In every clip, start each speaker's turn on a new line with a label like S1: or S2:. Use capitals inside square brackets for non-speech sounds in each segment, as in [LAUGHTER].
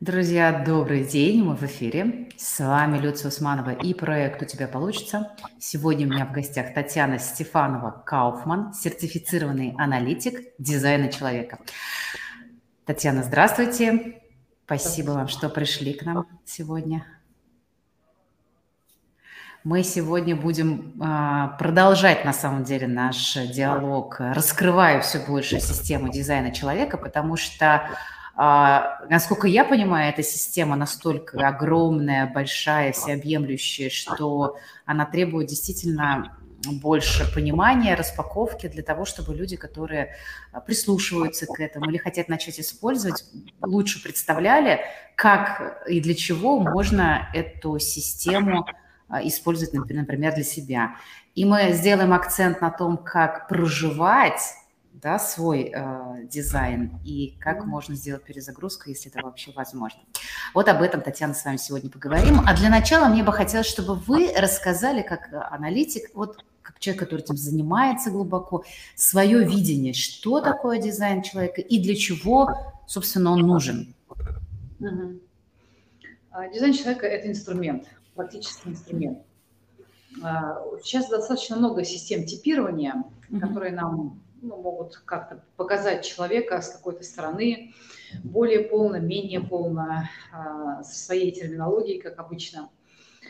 S1: Друзья, добрый день, мы в эфире. С вами Люция Усманова и проект «У тебя получится». Сегодня у меня в гостях Татьяна Стефанова-Кауфман, сертифицированный аналитик дизайна человека. Татьяна, здравствуйте. Спасибо вам, что пришли к нам сегодня. Мы сегодня будем а, продолжать, на самом деле, наш диалог, раскрывая все больше систему дизайна человека, потому что а, насколько я понимаю, эта система настолько огромная, большая, всеобъемлющая, что она требует действительно больше понимания, распаковки для того, чтобы люди, которые прислушиваются к этому или хотят начать использовать, лучше представляли, как и для чего можно эту систему а, использовать, например, для себя. И мы сделаем акцент на том, как проживать да, свой э, дизайн и как можно сделать перезагрузку, если это вообще возможно. Вот об этом, Татьяна, с вами сегодня поговорим. А для начала мне бы хотелось, чтобы вы рассказали, как аналитик, вот как человек, который этим занимается глубоко, свое видение, что такое дизайн человека и для чего, собственно, он нужен.
S2: Угу. Дизайн человека – это инструмент, практически инструмент. А, сейчас достаточно много систем типирования, которые нам ну, могут как-то показать человека с какой-то стороны более полно, менее полно, а, со своей терминологией, как обычно.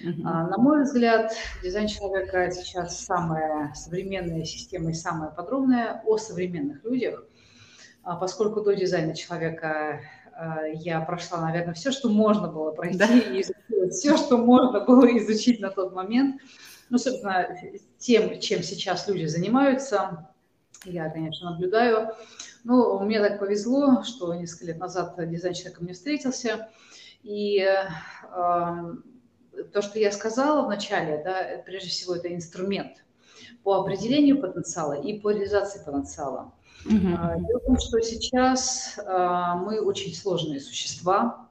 S2: Uh-huh. На мой взгляд, дизайн человека сейчас самая современная система и самая подробная о современных людях, а, поскольку до дизайна человека я прошла, наверное, все, что можно было пройти, да. и изучила все, что можно было изучить на тот момент. Ну, собственно, тем, чем сейчас люди занимаются, я, конечно, наблюдаю. Ну, меня так повезло, что несколько лет назад дизайн-человек ко мне встретился, и э, то, что я сказала вначале, да, прежде всего, это инструмент по определению потенциала и по реализации потенциала. Mm-hmm. Дело в том, что сейчас э, мы очень сложные существа,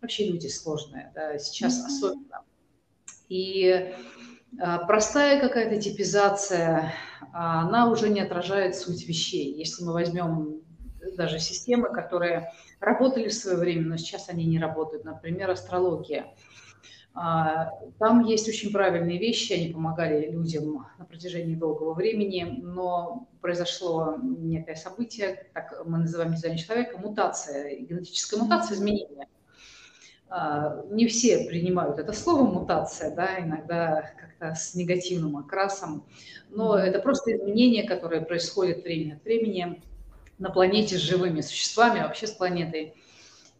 S2: вообще люди сложные, да, сейчас mm-hmm. особенно. И а, простая какая-то типизация, а, она уже не отражает суть вещей. Если мы возьмем даже системы, которые работали в свое время, но сейчас они не работают, например, астрология. А, там есть очень правильные вещи, они помогали людям на протяжении долгого времени, но произошло некое событие, так мы называем дизайн человека, мутация, генетическая мутация, изменение – не все принимают это слово мутация, да, иногда как-то с негативным окрасом, но это просто изменения, которые происходят время от времени на планете с живыми существами, вообще с планетой.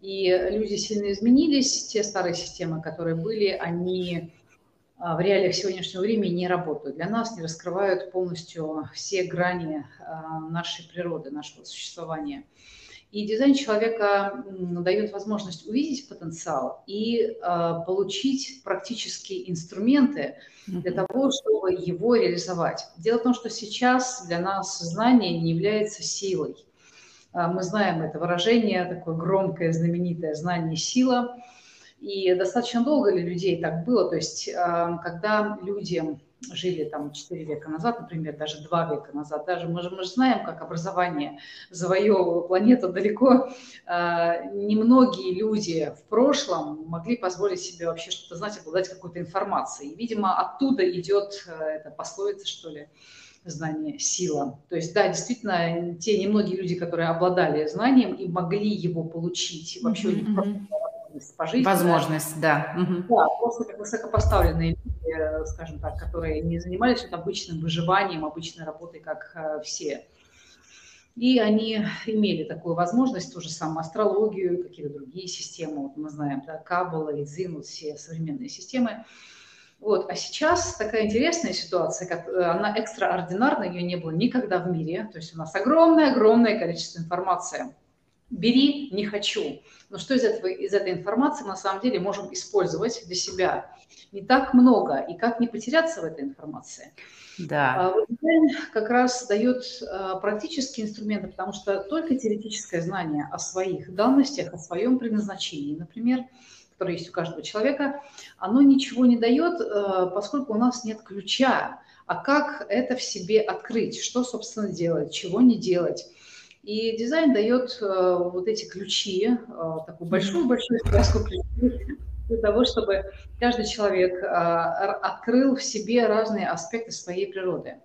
S2: И люди сильно изменились, те старые системы, которые были, они а, в реалиях сегодняшнего времени не работают. Для нас не раскрывают полностью все грани а, нашей природы, нашего существования. И дизайн человека дает возможность увидеть потенциал и э, получить практические инструменты для того, чтобы его реализовать. Дело в том, что сейчас для нас знание не является силой. Э, мы знаем это выражение, такое громкое, знаменитое знание – сила. И достаточно долго для людей так было. То есть, э, когда людям жили там 4 века назад, например, даже 2 века назад, даже мы же, мы же знаем, как образование завоевывало планету далеко. А, немногие люди в прошлом могли позволить себе вообще что-то знать, обладать какой-то информацией. И, видимо, оттуда идет э, эта пословица, что ли, знание – сила. То есть, да, действительно, те немногие люди, которые обладали знанием и могли его получить, вообще mm-hmm. у них
S1: возможность пожить. Возможность, да.
S2: Да, просто как высокопоставленные люди, э, скажем так, которые не занимались вот обычным выживанием, обычной работой, как э, все. И они имели такую возможность, ту же самую астрологию, какие-то другие системы, вот мы знаем, да, Каббала, Изин, вот все современные системы. Вот. А сейчас такая интересная ситуация, как, э, она экстраординарная, ее не было никогда в мире. То есть у нас огромное-огромное количество информации бери, не хочу. Но что из, этого, из этой информации мы на самом деле можем использовать для себя? Не так много. И как не потеряться в этой информации?
S1: Да.
S2: А вот дизайн как раз дает а, практические инструменты, потому что только теоретическое знание о своих данностях, о своем предназначении, например, которое есть у каждого человека, оно ничего не дает, а, поскольку у нас нет ключа. А как это в себе открыть? Что, собственно, делать? Чего не делать? И дизайн дает э, вот эти ключи, э, такую большую-большую связку ключей для того, чтобы каждый человек э, открыл в себе разные аспекты своей природы.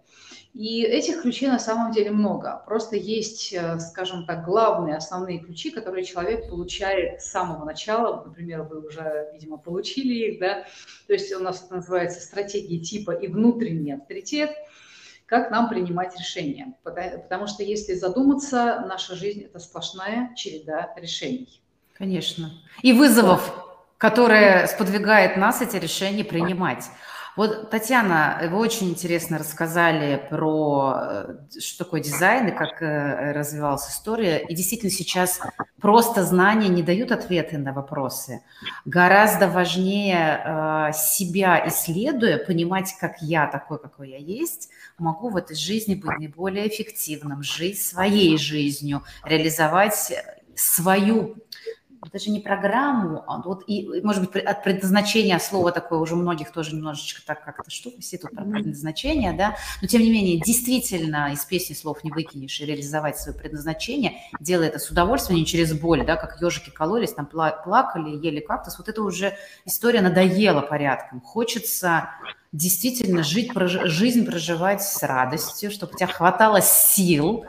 S2: И этих ключей на самом деле много. Просто есть, скажем так, главные, основные ключи, которые человек получает с самого начала. Например, вы уже, видимо, получили их, да. То есть у нас это называется стратегии типа и внутренний авторитет. Как нам принимать решения? Потому что если задуматься, наша жизнь – это сплошная череда решений.
S1: Конечно. И вызовов, которые сподвигают нас эти решения принимать. Вот, Татьяна, вы очень интересно рассказали про э, что такое дизайн и как э, развивалась история. И действительно сейчас просто знания не дают ответы на вопросы. Гораздо важнее э, себя исследуя, понимать, как я такой, какой я есть, могу в этой жизни быть наиболее эффективным, жить своей жизнью, реализовать свою даже не программу, а вот и, может быть, от предназначения слова такое уже многих тоже немножечко так как-то что все тут про предназначение, да, но тем не менее, действительно из песни слов не выкинешь и реализовать свое предназначение, делая это с удовольствием, не через боль, да, как ежики кололись, там плакали, ели кактус, вот это уже история надоела порядком, хочется действительно жить, прож... жизнь проживать с радостью, чтобы у тебя хватало сил,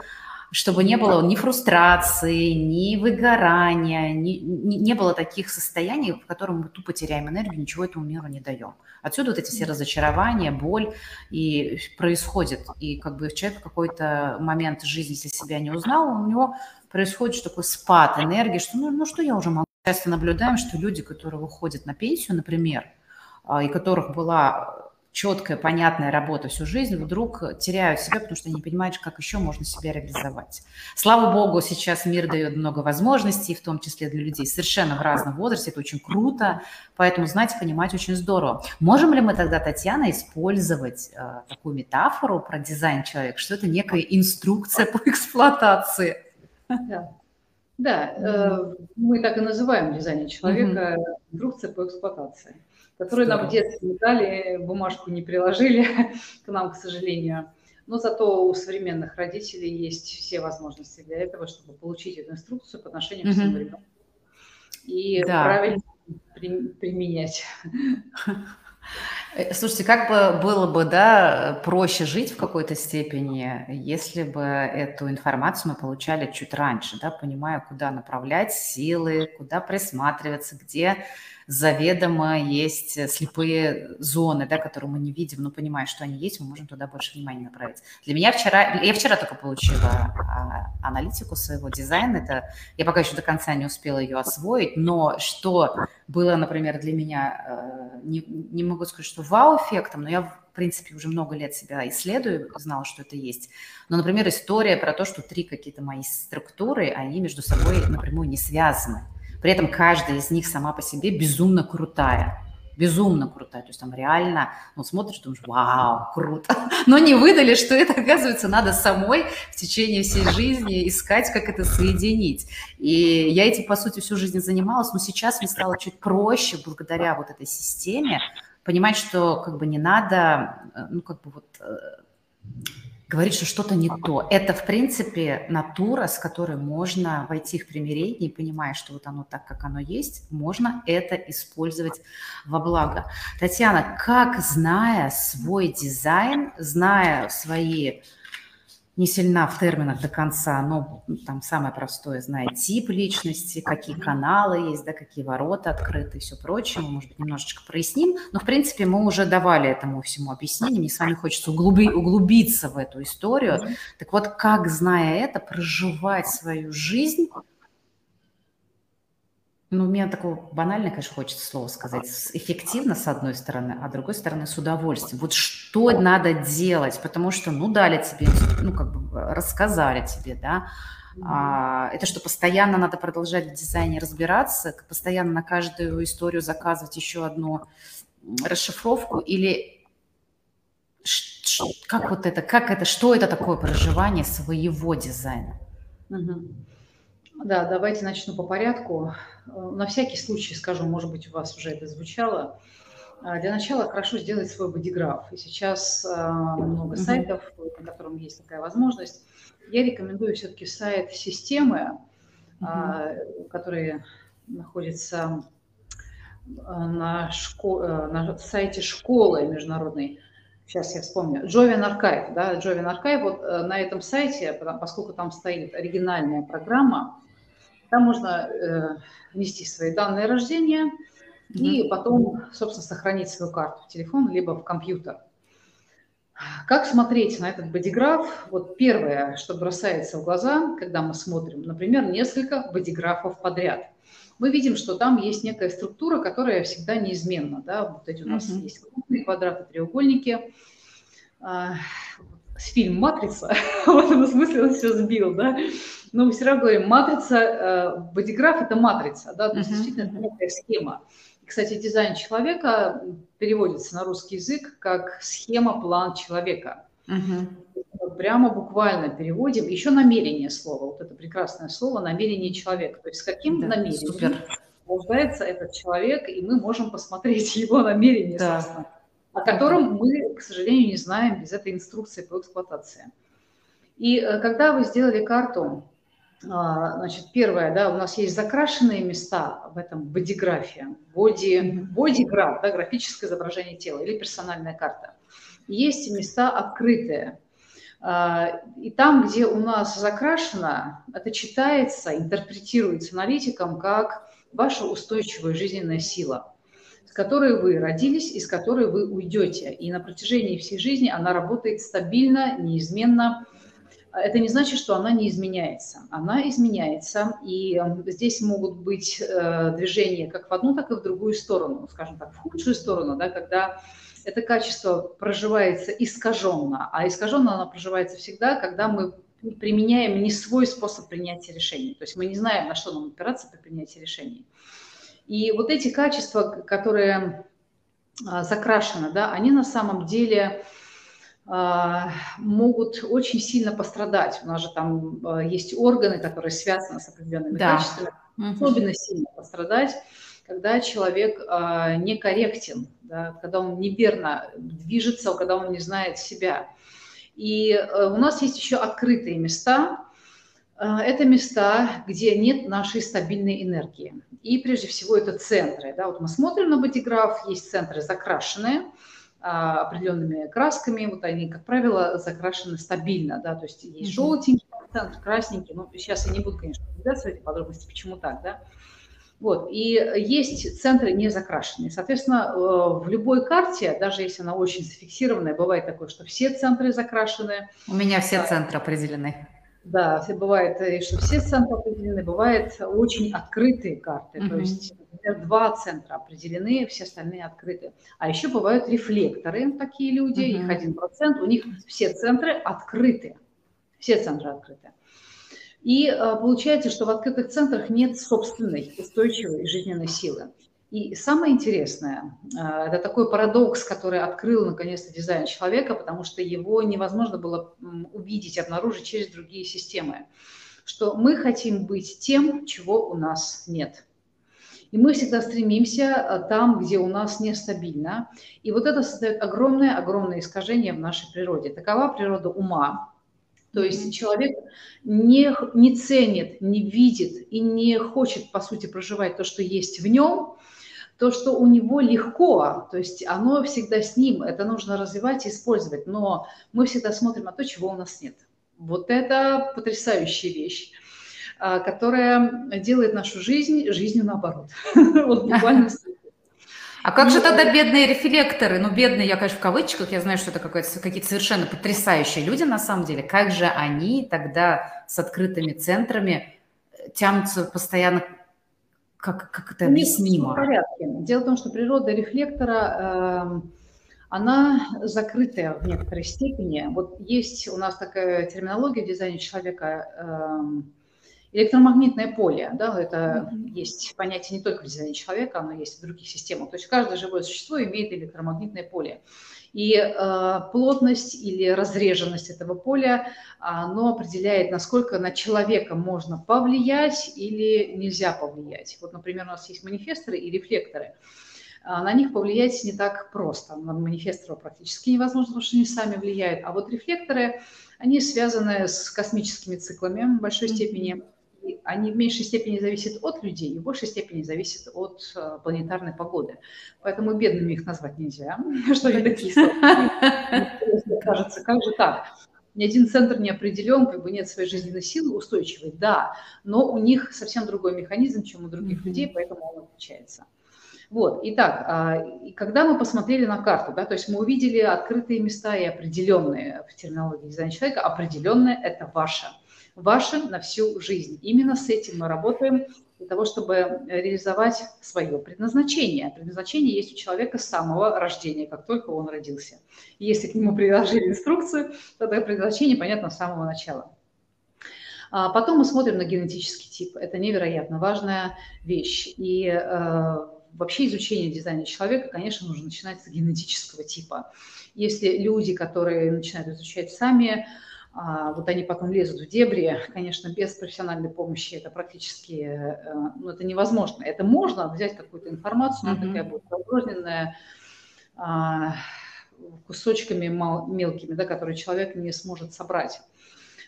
S1: чтобы не было ни фрустрации, ни выгорания, ни, не, не было таких состояний, в которых мы тупо теряем энергию, ничего этому миру не даем. Отсюда вот эти все разочарования, боль и происходит. И как бы человек в какой-то момент жизни, если себя не узнал, у него происходит такой спад энергии, что ну, ну что я уже могу. Часто наблюдаем, что люди, которые выходят на пенсию, например, а, и которых была четкая, понятная работа всю жизнь, вдруг теряют себя, потому что не понимают, как еще можно себя реализовать. Слава богу, сейчас мир дает много возможностей, в том числе для людей совершенно в разном возрасте. Это очень круто, поэтому знать, понимать очень здорово. Можем ли мы тогда, Татьяна, использовать э, такую метафору про дизайн человека, что это некая инструкция по эксплуатации?
S2: Да. Да, э, мы так и называем дизайн человека, инструкция по эксплуатации которые нам в детстве не дали, бумажку не приложили [LAUGHS] к нам, к сожалению. Но зато у современных родителей есть все возможности для этого, чтобы получить эту инструкцию по отношению к своему ребенку и да. правильно применять.
S1: Э, слушайте, как бы было бы, да, проще жить в какой-то степени, если бы эту информацию мы получали чуть раньше, да, понимая, куда направлять силы, куда присматриваться, где заведомо есть слепые зоны, да, которые мы не видим, но понимая, что они есть, мы можем туда больше внимания направить. Для меня вчера, я вчера только получила а, аналитику своего дизайна, это я пока еще до конца не успела ее освоить, но что было, например, для меня, э, не, не могу сказать, что вау-эффектом, но я в принципе, уже много лет себя исследую, знала, что это есть. Но, например, история про то, что три какие-то мои структуры, они между собой напрямую не связаны. При этом каждая из них сама по себе безумно крутая. Безумно крутая. То есть там реально, ну, смотришь, думаешь, вау, круто. [LAUGHS] Но не выдали, что это, оказывается, надо самой в течение всей жизни искать, как это соединить. И я этим, по сути, всю жизнь занималась, но сейчас мне стало чуть проще благодаря вот этой системе понимать, что как бы не надо, э, ну, как бы вот э, говорит, что что-то не то. Это, в принципе, натура, с которой можно войти в примирение, понимая, что вот оно так, как оно есть, можно это использовать во благо. Татьяна, как, зная свой дизайн, зная свои не сильна в терминах до конца, но там самое простое, знает тип личности, какие каналы есть, да, какие ворота открыты и все прочее. Мы, может быть, немножечко проясним. Но, в принципе, мы уже давали этому всему объяснение. Мне с вами хочется углуби, углубиться в эту историю. Так вот, как, зная это, проживать свою жизнь ну, у меня такого банально, конечно, хочется слово сказать. Эффективно, с одной стороны, а с другой стороны, с удовольствием. Вот что надо делать? Потому что, ну, дали тебе, ну, как бы рассказали тебе, да. А, это что, постоянно надо продолжать в дизайне разбираться, постоянно на каждую историю заказывать еще одну расшифровку или как вот это, как это, что это такое проживание своего дизайна?
S2: Угу. Да, давайте начну по порядку. На всякий случай скажу, может быть, у вас уже это звучало. А, для начала хорошо сделать свой бодиграф. И сейчас а, много сайтов, на котором есть такая возможность. Я рекомендую все-таки сайт системы, uh-huh. который находится на, шко... на сайте школы международной. Сейчас я вспомню. Jovian Archive. Да? Jovian Archive. Вот э, на этом сайте, поскольку там стоит оригинальная программа, там можно э, внести свои данные рождения – и потом, собственно, сохранить свою карту в телефон либо в компьютер. Как смотреть на этот бодиграф? Вот первое, что бросается в глаза, когда мы смотрим, например, несколько бодиграфов подряд. Мы видим, что там есть некая структура, которая всегда неизменна. Да? Вот эти у нас uh-huh. есть квадраты, треугольники. А, фильм «Матрица», [LAUGHS] в этом смысле он все сбил, да? Но мы все равно говорим, матрица, э, бодиграф – это матрица, да, то есть действительно это некая схема. Кстати, дизайн человека переводится на русский язык как схема, план человека. Угу. Прямо буквально переводим. Еще намерение слова. Вот это прекрасное слово намерение человека. То есть с каким да, намерением супер. рождается этот человек, и мы можем посмотреть [LAUGHS] его намерение, да. собственно, о котором мы, к сожалению, не знаем без этой инструкции по эксплуатации. И э, когда вы сделали карту а, значит, первое, да, у нас есть закрашенные места в этом бодиграфе, боди, бодиграф, да, графическое изображение тела или персональная карта. Есть места открытые. А, и там, где у нас закрашено, это читается, интерпретируется аналитиком как ваша устойчивая жизненная сила, с которой вы родились и с которой вы уйдете. И на протяжении всей жизни она работает стабильно, неизменно, это не значит, что она не изменяется. Она изменяется, и эм, здесь могут быть э, движения как в одну, так и в другую сторону, скажем так, в худшую сторону, да, когда это качество проживается искаженно, а искаженно оно проживается всегда, когда мы применяем не свой способ принятия решений, то есть мы не знаем, на что нам опираться при принятии решений. И вот эти качества, которые а, закрашены, да, они на самом деле а, могут очень сильно пострадать. У нас же там а, есть органы, которые связаны с определенными да. качествами. Особенно сильно пострадать, когда человек некорректен, да, когда он неверно движется, когда он не знает себя. И у нас есть еще открытые места. Это места, где нет нашей стабильной энергии. И прежде всего это центры. Да, вот мы смотрим на бодиграф, есть центры закрашенные, а, определенными красками. Вот они, как правило, закрашены стабильно, да, то есть есть желтенький центр, красненький. Ну, сейчас я не буду, конечно, вдаваться в эти подробности, почему так, да. Вот, и есть центры не закрашенные. Соответственно, э, в любой карте, даже если она очень зафиксированная, бывает такое, что все центры закрашены.
S1: У меня все центры определены.
S2: Да, бывает, э, что все центры определены, бывают очень открытые карты, mm-hmm. то есть, например, два центра определены, все остальные открыты. А еще бывают рефлекторы, такие люди, mm-hmm. их один процент, у них все центры открыты, все центры открыты. И э, получается, что в открытых центрах нет собственной устойчивой жизненной силы. И самое интересное, а, это такой парадокс, который открыл наконец-то дизайн человека, потому что его невозможно было увидеть, обнаружить через другие системы, что мы хотим быть тем, чего у нас нет. И мы всегда стремимся а, там, где у нас нестабильно. И вот это создает огромное-огромное искажение в нашей природе. Такова природа ума. То есть человек не, не ценит, не видит и не хочет, по сути, проживать то, что есть в нем, то, что у него легко, то есть оно всегда с ним, это нужно развивать и использовать, но мы всегда смотрим на то, чего у нас нет. Вот это потрясающая вещь а, которая делает нашу жизнь жизнью наоборот. [LAUGHS] Вот буквально [LAUGHS]
S1: а как же тогда бедные рефлекторы? Ну, бедные, я, конечно, в кавычках, я знаю, что это какие-то совершенно потрясающие люди на самом деле. Как же они тогда с открытыми центрами тянутся постоянно как, как это объяснимо?
S2: В порядке. Дело в том, что природа рефлектора, э, она закрытая в некоторой степени. Вот есть у нас такая терминология в дизайне человека, э, электромагнитное поле, да, это mm-hmm. есть понятие не только в дизайне человека, оно есть в других системах. То есть каждое живое существо имеет электромагнитное поле. И э, плотность или разреженность этого поля, оно определяет, насколько на человека можно повлиять или нельзя повлиять. Вот, например, у нас есть манифесторы и рефлекторы. а, на них повлиять не так просто. На манифесторов практически невозможно, потому что они сами влияют. А вот рефлекторы, они связаны с космическими циклами в большой степени. Они в меньшей степени зависят от людей и в большей степени зависят от а, планетарной погоды. Поэтому бедными их назвать нельзя, [LAUGHS] что они такие Кажется, как же так? ни один центр не определен, как бы нет своей жизненной силы устойчивой, да, но у них совсем другой механизм, чем у других людей, поэтому он отличается. Вот, итак, а, когда мы посмотрели на карту, да, то есть мы увидели открытые места и определенные в терминологии дизайна человека, определенное – это ваше, ваше на всю жизнь. Именно с этим мы работаем для того, чтобы реализовать свое предназначение. Предназначение есть у человека с самого рождения, как только он родился. И если к нему приложили инструкцию, то это предназначение понятно с самого начала. А потом мы смотрим на генетический тип. Это невероятно важная вещь. И э, вообще изучение дизайна человека, конечно, нужно начинать с генетического типа. Если люди, которые начинают изучать сами, вот они потом лезут в дебри, конечно, без профессиональной помощи это практически, э, ну, это невозможно. Это можно взять какую-то информацию, она mm-hmm. такая будет разрозненная, а, кусочками мелкими, да, которые человек не сможет собрать.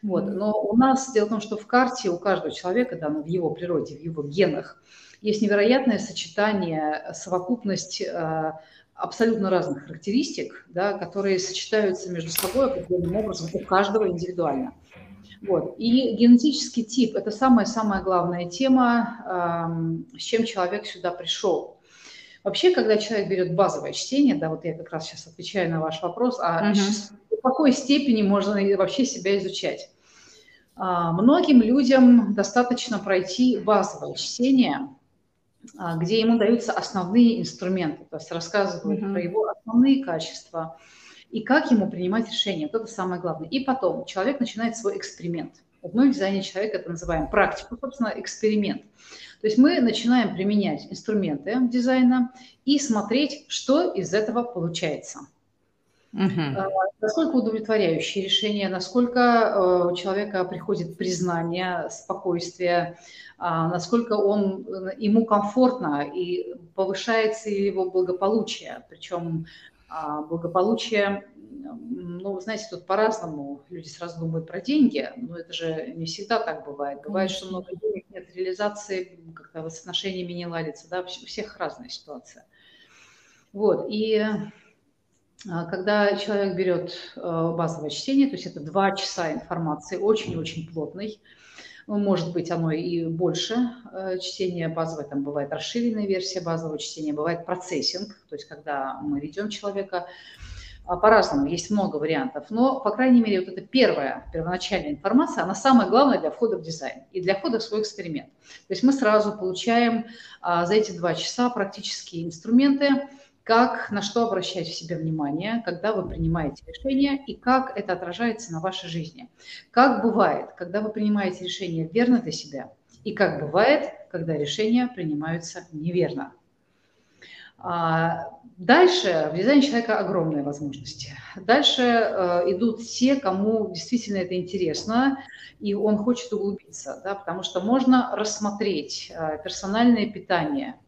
S2: Вот. Но у нас, дело в том, что в карте у каждого человека, да, ну, в его природе, в его генах, есть невероятное сочетание, совокупность э, абсолютно разных характеристик, да, которые сочетаются между собой определенным образом у каждого индивидуально. Вот. И генетический тип – это самая-самая главная тема, э, с чем человек сюда пришел. Вообще, когда человек берет базовое чтение, да, вот я как раз сейчас отвечаю на ваш вопрос, а uh-huh. в какой степени можно вообще себя изучать? А, многим людям достаточно пройти базовое чтение, где ему даются основные инструменты, то есть рассказывают mm-hmm. про его основные качества и как ему принимать решения. Вот это самое главное. И потом человек начинает свой эксперимент. Вот мы в дизайне человека это называем практику, собственно, эксперимент. То есть мы начинаем применять инструменты дизайна и смотреть, что из этого получается. Uh-huh. Насколько удовлетворяющие решения, насколько э, у человека приходит признание, спокойствие, а, насколько он, э, ему комфортно и повышается его благополучие. Причем а, благополучие, ну, вы знаете, тут по-разному люди сразу думают про деньги, но это же не всегда так бывает. Бывает, что много денег нет реализации, как-то с отношениями не ладится, да, у всех разная ситуация. Вот, и когда человек берет э, базовое чтение, то есть это два часа информации, очень-очень плотной, может быть, оно и больше э, чтения базовое, там бывает расширенная версия базового чтения, бывает процессинг, то есть когда мы ведем человека а, по-разному, есть много вариантов, но, по крайней мере, вот эта первая, первоначальная информация, она самая главная для входа в дизайн и для входа в свой эксперимент. То есть мы сразу получаем а, за эти два часа практические инструменты, как, на что обращать в себе внимание, когда вы принимаете решение и как это отражается на вашей жизни. Как бывает, когда вы принимаете решение верно для себя, и как бывает, когда решения принимаются неверно. А, дальше в дизайне человека огромные возможности. Дальше э, идут те, кому действительно это интересно, и он хочет углубиться, да, потому что можно рассмотреть э, персональное питание –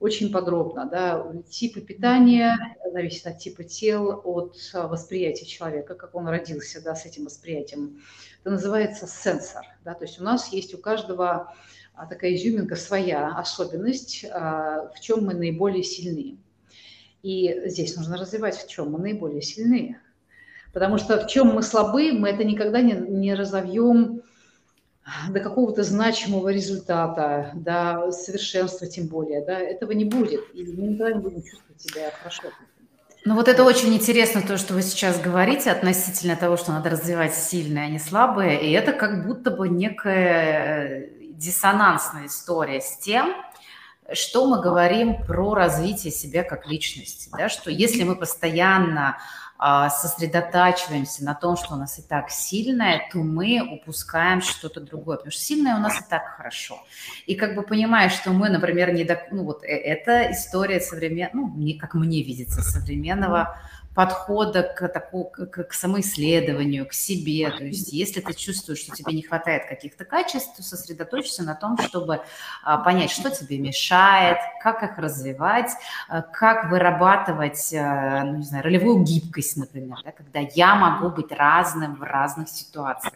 S2: очень подробно. Да, типы питания зависят от типа тел, от а, восприятия человека, как он родился да, с этим восприятием. Это называется сенсор. Да, то есть у нас есть у каждого а, такая изюминка своя особенность, а, в чем мы наиболее сильны. И здесь нужно развивать, в чем мы наиболее сильны. Потому что в чем мы слабы, мы это никогда не, не разовьем до какого-то значимого результата, до совершенства тем более, да, этого не будет, и мы никогда не будем чувствовать себя хорошо.
S1: Ну вот это очень интересно, то, что вы сейчас говорите относительно того, что надо развивать сильные, а не слабые, и это как будто бы некая э, диссонансная история с тем, что мы говорим про развитие себя как личности, да, что если мы постоянно сосредотачиваемся на том, что у нас и так сильное, то мы упускаем что-то другое, потому что сильное у нас и так хорошо. И как бы понимая, что мы, например, не до... ну вот э, это история современного, ну, как мне видится, современного подхода к, такому, к, к самоисследованию, к себе. То есть если ты чувствуешь, что тебе не хватает каких-то качеств, то сосредоточься на том, чтобы а, понять, что тебе мешает, как их развивать, а, как вырабатывать, а, ну, не знаю, ролевую гибкость, например, да, когда я могу быть разным в разных ситуациях.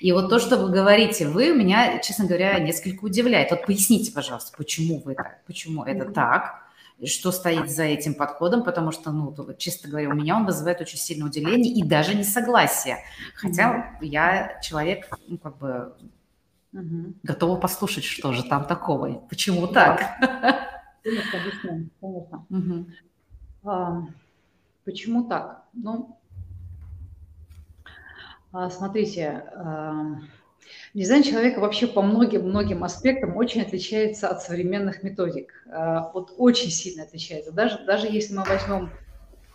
S1: И вот то, что вы говорите, вы меня, честно говоря, несколько удивляет. Вот поясните, пожалуйста, почему вы так, почему это так, что стоит за этим подходом, потому что, ну, чисто говоря, у меня он вызывает очень сильное удивление и даже несогласие. Хотя я человек, ну, как бы, угу. готова послушать, что же там такого, почему так.
S2: Конечно, конечно. Угу. А, почему так? Ну, а, смотрите, дизайн человека вообще по многим-многим аспектам очень отличается от современных методик. А, вот очень сильно отличается. Даже, даже если мы возьмем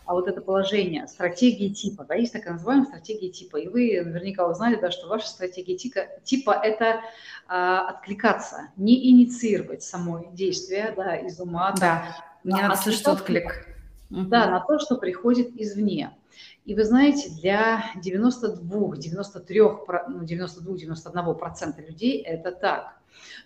S2: а вот это положение, стратегии типа, да, есть такая называемая стратегия типа, и вы наверняка узнали, да, что ваша стратегия типа, типа это а, откликаться, не инициировать само действие, да, из ума.
S1: Да, мне надо слышать отклик.
S2: Да, на то, что приходит извне. И вы знаете, для 92, 93, ну, 92-91% людей это так.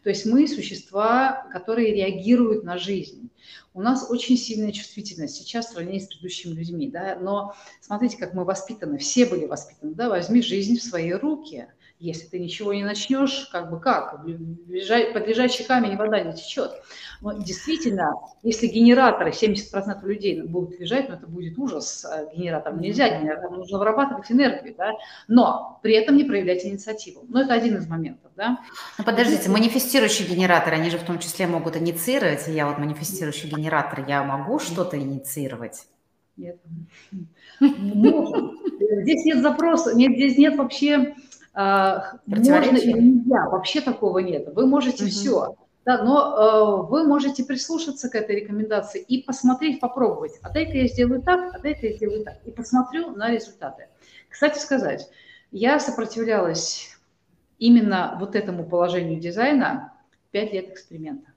S2: То есть мы существа, которые реагируют на жизнь. У нас очень сильная чувствительность сейчас в сравнении с предыдущими людьми. Да? Но смотрите, как мы воспитаны, все были воспитаны. Да? Возьми жизнь в свои руки – если ты ничего не начнешь, как бы как? Под лежачий камень вода не течет. Но действительно, если генераторы, 70% людей будут лежать, ну это будет ужас. А генераторам нельзя, генераторам нужно вырабатывать энергию, да? но при этом не проявлять инициативу. Но это один из моментов. Да?
S1: Ну подождите, манифестирующие генераторы, они же в том числе могут инициировать. Я вот манифестирующий генератор, я могу что-то инициировать?
S2: Нет. Здесь нет запроса, нет, здесь нет вообще можно или нельзя, вообще такого нет. Вы можете угу. все, да, но э, вы можете прислушаться к этой рекомендации и посмотреть, попробовать. А дай-ка я сделаю так, а дай-ка я сделаю так. И посмотрю на результаты. Кстати сказать, я сопротивлялась именно вот этому положению дизайна 5 лет эксперимента.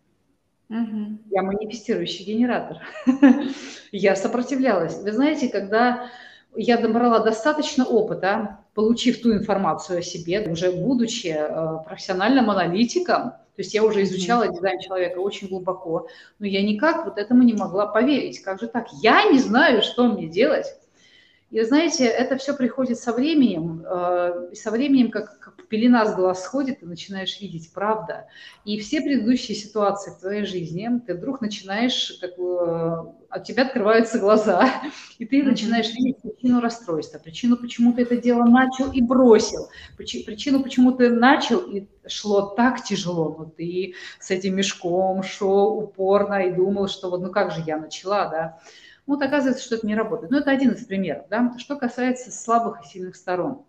S2: Угу. Я манифестирующий генератор. [LAUGHS] я сопротивлялась. Вы знаете, когда я набрала достаточно опыта, получив ту информацию о себе, уже будучи э, профессиональным аналитиком, то есть я уже изучала дизайн человека очень глубоко, но я никак вот этому не могла поверить. Как же так? Я не знаю, что мне делать. И знаете, это все приходит со временем, э, и со временем, как, как пелена с глаз сходит, ты начинаешь видеть правда. И все предыдущие ситуации в твоей жизни, ты вдруг начинаешь, как, э, от тебя открываются глаза, [LAUGHS] и ты начинаешь видеть причину расстройства, причину, почему ты это дело начал и бросил, причину, почему ты начал и шло так тяжело, но ты с этим мешком шел упорно и думал, что вот ну как же я начала, да, вот оказывается, что это не работает. Но это один из примеров. Да? Что касается слабых и сильных сторон.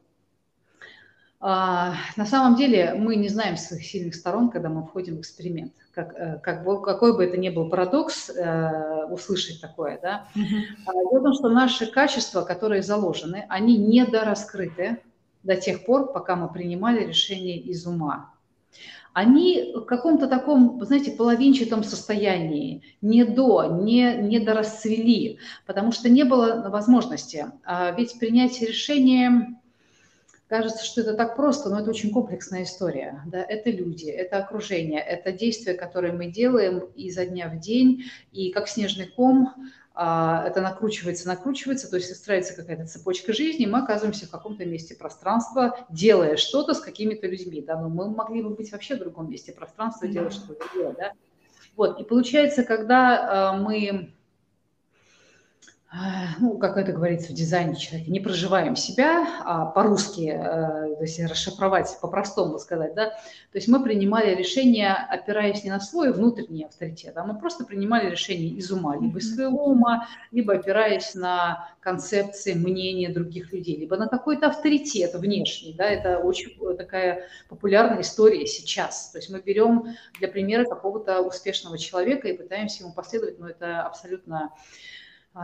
S2: А, на самом деле мы не знаем своих сильных сторон, когда мы входим в эксперимент. Как, э, как, какой бы это ни был парадокс, э, услышать такое. Да? Mm-hmm. Дело в том, что наши качества, которые заложены, они недораскрыты до тех пор, пока мы принимали решение из ума они в каком-то таком, знаете, половинчатом состоянии, не до, не, не дорасцвели, потому что не было возможности. А ведь принятие решения, кажется, что это так просто, но это очень комплексная история. Да? Это люди, это окружение, это действия, которые мы делаем изо дня в день, и как снежный ком это накручивается, накручивается, то есть устраивается какая-то цепочка жизни, мы оказываемся в каком-то месте пространства, делая что-то с какими-то людьми, да, но мы могли бы быть вообще в другом месте пространства, делать что-то делать, да. Вот, и получается, когда а, мы ну, как это говорится в дизайне человека, не проживаем себя, а по-русски, э, то есть расшифровать, по-простому сказать, да, то есть мы принимали решение, опираясь не на свой внутренний авторитет, а мы просто принимали решение из ума, либо из своего ума, либо опираясь на концепции, мнения других людей, либо на какой-то авторитет внешний, да, это очень такая популярная история сейчас, то есть мы берем для примера какого-то успешного человека и пытаемся ему последовать, но это абсолютно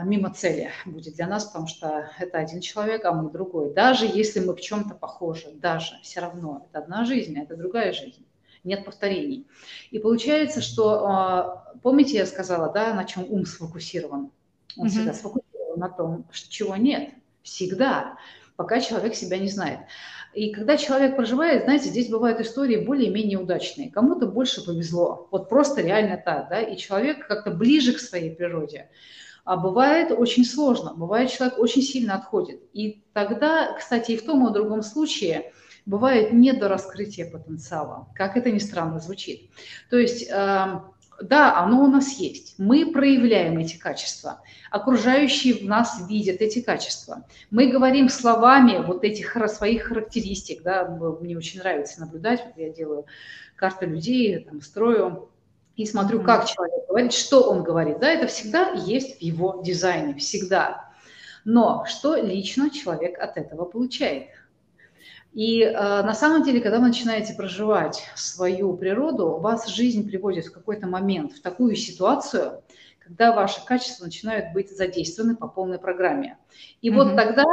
S2: мимо цели будет для нас, потому что это один человек, а мы другой. Даже если мы в чем-то похожи, даже все равно это одна жизнь, а это другая жизнь. Нет повторений. И получается, что, а, помните, я сказала, да, на чем ум сфокусирован? Он mm-hmm. всегда сфокусирован на том, чего нет. Всегда, пока человек себя не знает. И когда человек проживает, знаете, здесь бывают истории более-менее удачные. Кому-то больше повезло. Вот просто реально так, да, и человек как-то ближе к своей природе. А бывает очень сложно, бывает человек очень сильно отходит. И тогда, кстати, и в том и в другом случае бывает недораскрытие потенциала, как это ни странно звучит. То есть эм, да, оно у нас есть. Мы проявляем эти качества. Окружающие в нас видят эти качества. Мы говорим словами вот этих своих характеристик. Да, мне очень нравится наблюдать. Вот я делаю карты людей, там, строю и смотрю, как человек говорит, что он говорит. Да, это всегда есть в его дизайне, всегда. Но что лично человек от этого получает? И э, на самом деле, когда вы начинаете проживать свою природу, вас жизнь приводит в какой-то момент в такую ситуацию, когда ваши качества начинают быть задействованы по полной программе. И mm-hmm. вот тогда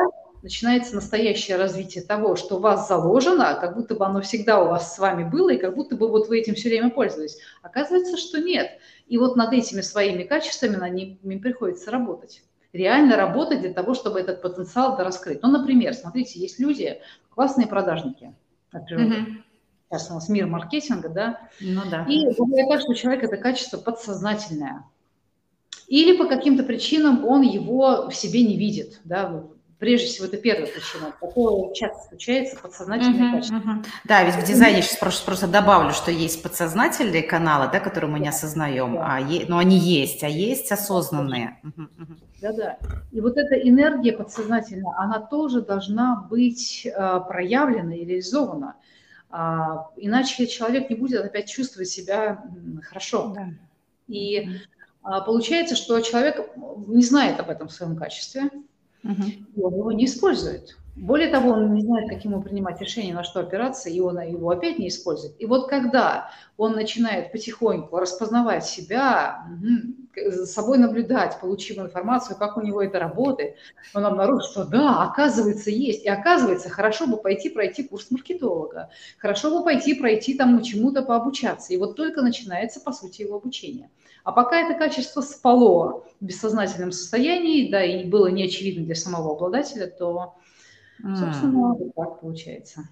S2: начинается настоящее развитие того, что у вас заложено, как будто бы оно всегда у вас с вами было, и как будто бы вот вы этим все время пользовались. Оказывается, что нет. И вот над этими своими качествами на ними приходится работать реально работать для того, чтобы этот потенциал раскрыть. Ну, например, смотрите, есть люди, классные продажники природы. Mm-hmm. Сейчас у нас мир маркетинга, да? Ну да. И бывает так, что у человека это качество подсознательное. Или по каким-то причинам он его в себе не видит, да, Прежде всего, это первая причина. Такое часто случается подсознательное uh-huh, качество. Uh-huh.
S1: Да, ведь в дизайне сейчас просто, просто добавлю, что есть подсознательные каналы, да, которые мы не осознаем, да. а е- но они есть, а есть осознанные.
S2: Да-да. И вот эта энергия подсознательная, она тоже должна быть э, проявлена и реализована. А, иначе человек не будет опять чувствовать себя хорошо. Да. И а, получается, что человек не знает об этом в своем качестве, угу. он его не использует. Более того, он не знает, как ему принимать решение, на что опираться, и он его опять не использует. И вот когда он начинает потихоньку распознавать себя, за собой наблюдать, получив информацию, как у него это работает, он обнаружит, что да, оказывается, есть. И оказывается, хорошо бы пойти пройти курс маркетолога, хорошо бы пойти пройти там чему-то пообучаться. И вот только начинается, по сути, его обучение. А пока это качество спало в бессознательном состоянии, да, и было не очевидно для самого обладателя, то, собственно, mm. так получается.